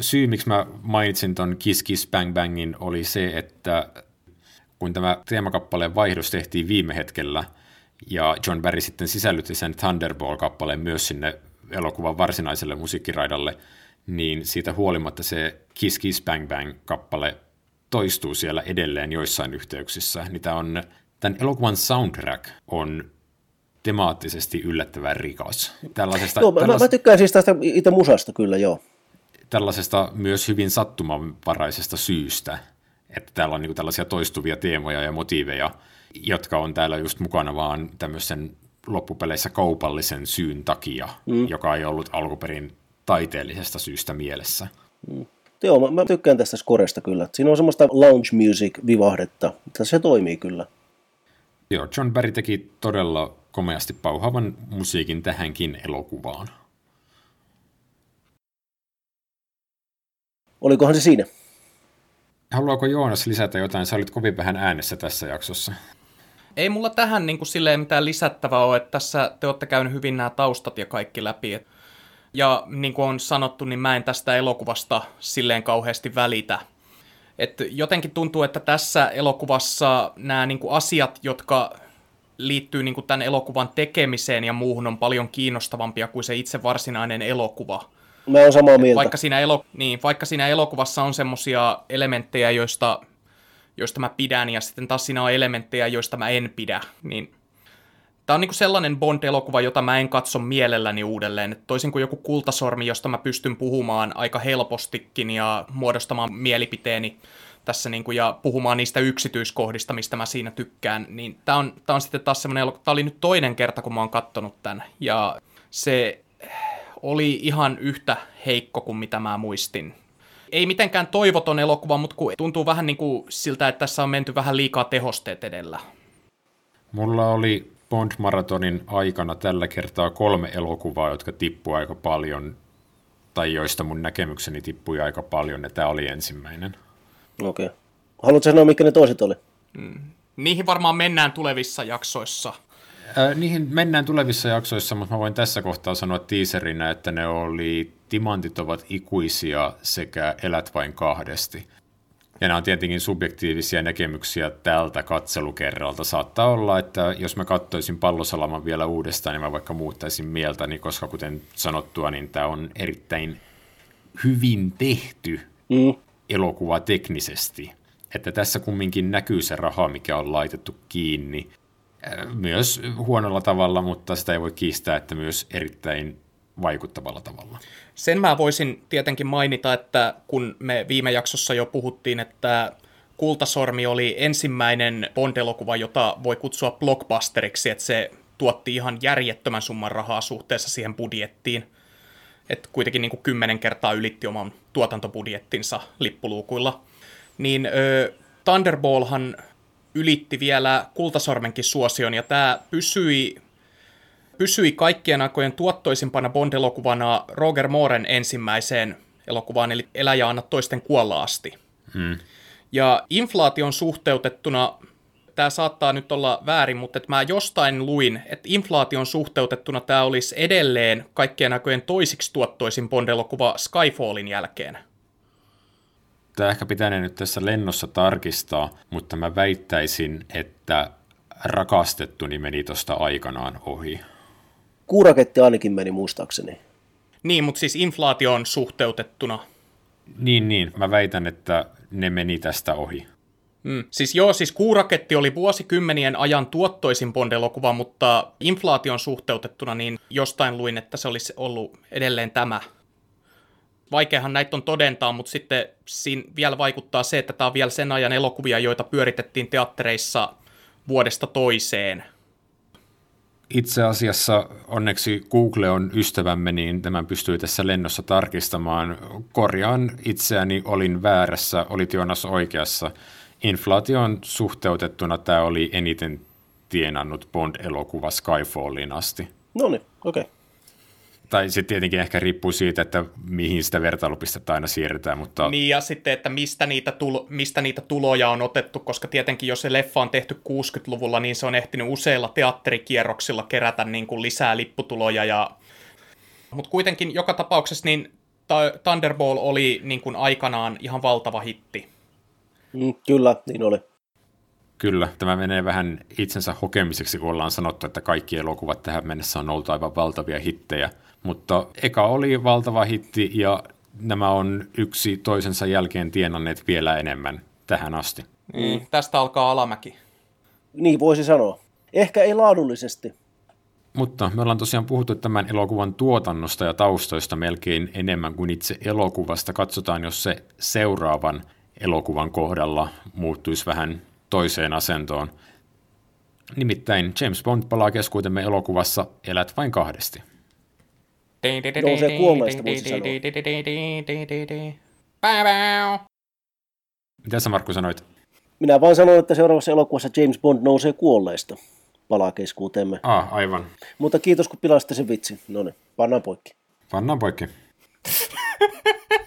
Syy, miksi mä mainitsin ton Kiss Kiss Bang Bangin, oli se, että kun tämä teemakappaleen vaihdos tehtiin viime hetkellä, ja John Barry sitten sisällytti sen Thunderball-kappaleen myös sinne elokuvan varsinaiselle musiikkiraidalle, niin siitä huolimatta se Kiss Kiss Bang Bang-kappale toistuu siellä edelleen joissain yhteyksissä. Niitä on, tämän elokuvan soundtrack on temaattisesti yllättävän rikas. Tällaisesta, joo, mä, mä tykkään siis tästä itse musasta kyllä, joo. Tällaisesta myös hyvin sattumanvaraisesta syystä että täällä on niin kuin tällaisia toistuvia teemoja ja motiiveja, jotka on täällä just mukana vaan tämmöisen loppupeleissä kaupallisen syyn takia, mm. joka ei ollut alkuperin taiteellisesta syystä mielessä. Mm. Joo, mä, mä tykkään tästä skoresta kyllä. Siinä on semmoista lounge music vivahdetta, mutta se toimii kyllä. Joo, John Barry teki todella komeasti pauhavan musiikin tähänkin elokuvaan. Olikohan se siinä? Haluaako Joonas lisätä jotain? Sä olit kovin vähän äänessä tässä jaksossa. Ei mulla tähän niin kuin silleen mitään lisättävää ole, että tässä te olette käynyt hyvin nämä taustat ja kaikki läpi. Ja niin kuin on sanottu, niin mä en tästä elokuvasta silleen kauheasti välitä. Et jotenkin tuntuu, että tässä elokuvassa nämä niin kuin asiat, jotka liittyy niin kuin tämän elokuvan tekemiseen ja muuhun, on paljon kiinnostavampia kuin se itse varsinainen elokuva. Mä oon samaa mieltä. Vaikka siinä, elo, niin, vaikka siinä elokuvassa on semmosia elementtejä, joista, joista mä pidän, ja sitten taas siinä on elementtejä, joista mä en pidä, niin Tämä on niin sellainen Bond-elokuva, jota mä en katso mielelläni uudelleen. Toisin kuin joku kultasormi, josta mä pystyn puhumaan aika helpostikin ja muodostamaan mielipiteeni tässä niin kuin, ja puhumaan niistä yksityiskohdista, mistä mä siinä tykkään, niin tämä on, tämä on sitten taas semmoinen elokuva. Tämä oli nyt toinen kerta, kun mä oon kattonut tämän. Ja se oli ihan yhtä heikko kuin mitä mä muistin. Ei mitenkään toivoton elokuva, mutta kun tuntuu vähän niin kuin siltä, että tässä on menty vähän liikaa tehosteet edellä. Mulla oli Bond-maratonin aikana tällä kertaa kolme elokuvaa, jotka tippui aika paljon, tai joista mun näkemykseni tippui aika paljon, ja tämä oli ensimmäinen. Okei. Okay. Haluatko sanoa, mikä ne toiset oli? Mm. Niihin varmaan mennään tulevissa jaksoissa. Äh, niihin mennään tulevissa jaksoissa, mutta mä voin tässä kohtaa sanoa teaserinä, että ne oli Timantit ovat ikuisia sekä Elät vain kahdesti. Ja nämä on tietenkin subjektiivisia näkemyksiä tältä katselukerralta. Saattaa olla, että jos mä katsoisin pallosalaman vielä uudestaan, niin mä vaikka muuttaisin mieltäni, koska kuten sanottua, niin tämä on erittäin hyvin tehty mm. elokuva teknisesti. Että tässä kumminkin näkyy se raha, mikä on laitettu kiinni. Myös huonolla tavalla, mutta sitä ei voi kiistää, että myös erittäin vaikuttavalla tavalla. Sen mä voisin tietenkin mainita, että kun me viime jaksossa jo puhuttiin, että Kultasormi oli ensimmäinen Bond-elokuva, jota voi kutsua blockbusteriksi, että se tuotti ihan järjettömän summan rahaa suhteessa siihen budjettiin. Että kuitenkin niin kuin kymmenen kertaa ylitti oman tuotantobudjettinsa lippuluukuilla. Niin ö, Thunderballhan ylitti vielä Kultasormenkin suosion, ja tämä pysyi pysyi kaikkien aikojen tuottoisimpana Bond-elokuvana Roger Mooren ensimmäiseen elokuvaan, eli Elä ja anna toisten kuolla asti. Hmm. Ja inflaation suhteutettuna, tämä saattaa nyt olla väärin, mutta että mä jostain luin, että inflaation suhteutettuna tämä olisi edelleen kaikkien aikojen toisiksi tuottoisin Bond-elokuva Skyfallin jälkeen. Tämä ehkä pitää nyt tässä lennossa tarkistaa, mutta mä väittäisin, että rakastettu meni tuosta aikanaan ohi. Kuuraketti ainakin meni muistaakseni. Niin, mutta siis inflaation suhteutettuna. Niin, niin. Mä väitän, että ne meni tästä ohi. Mm. Siis joo, siis Kuuraketti oli vuosikymmenien ajan tuottoisin Bond-elokuva, mutta inflaation suhteutettuna niin jostain luin, että se olisi ollut edelleen tämä. Vaikeahan näitä on todentaa, mutta sitten siinä vielä vaikuttaa se, että tämä on vielä sen ajan elokuvia, joita pyöritettiin teattereissa vuodesta toiseen – itse asiassa onneksi Google on ystävämme, niin tämän pystyy tässä lennossa tarkistamaan. Korjaan itseäni, olin väärässä, olit Jonas oikeassa. Inflaation suhteutettuna tämä oli eniten tienannut Bond-elokuva Skyfalliin asti. No niin, okei. Okay tai se tietenkin ehkä riippuu siitä, että mihin sitä vertailupistettä aina siirretään. Mutta... Niin ja sitten, että mistä niitä, tulo, mistä niitä tuloja on otettu, koska tietenkin jos se leffa on tehty 60-luvulla, niin se on ehtinyt useilla teatterikierroksilla kerätä niin kuin lisää lipputuloja. Ja... Mutta kuitenkin joka tapauksessa niin Thunderball oli niin kuin aikanaan ihan valtava hitti. Mm, kyllä, niin oli. Kyllä, tämä menee vähän itsensä hokemiseksi, kun ollaan sanottu, että kaikki elokuvat tähän mennessä on ollut aivan valtavia hittejä. Mutta eka oli valtava hitti ja nämä on yksi toisensa jälkeen tienanneet vielä enemmän tähän asti. Niin, tästä alkaa alamäki. Niin voisi sanoa. Ehkä ei laadullisesti. Mutta me ollaan tosiaan puhuttu tämän elokuvan tuotannosta ja taustoista melkein enemmän kuin itse elokuvasta. Katsotaan, jos se seuraavan elokuvan kohdalla muuttuisi vähän toiseen asentoon. Nimittäin James Bond palaa keskuutemme elokuvassa Elät vain kahdesti. Nousee kuolleista, voisi sanoa. Mitä sä Markku sanoit? Minä vain sanoin, että seuraavassa elokuvassa James Bond nousee kuolleista palaa keskuuteemme. Ah, aivan. Mutta kiitos kun pilasitte sen vitsi. No niin, pannaan poikki. Pannaan poikki. *laughs*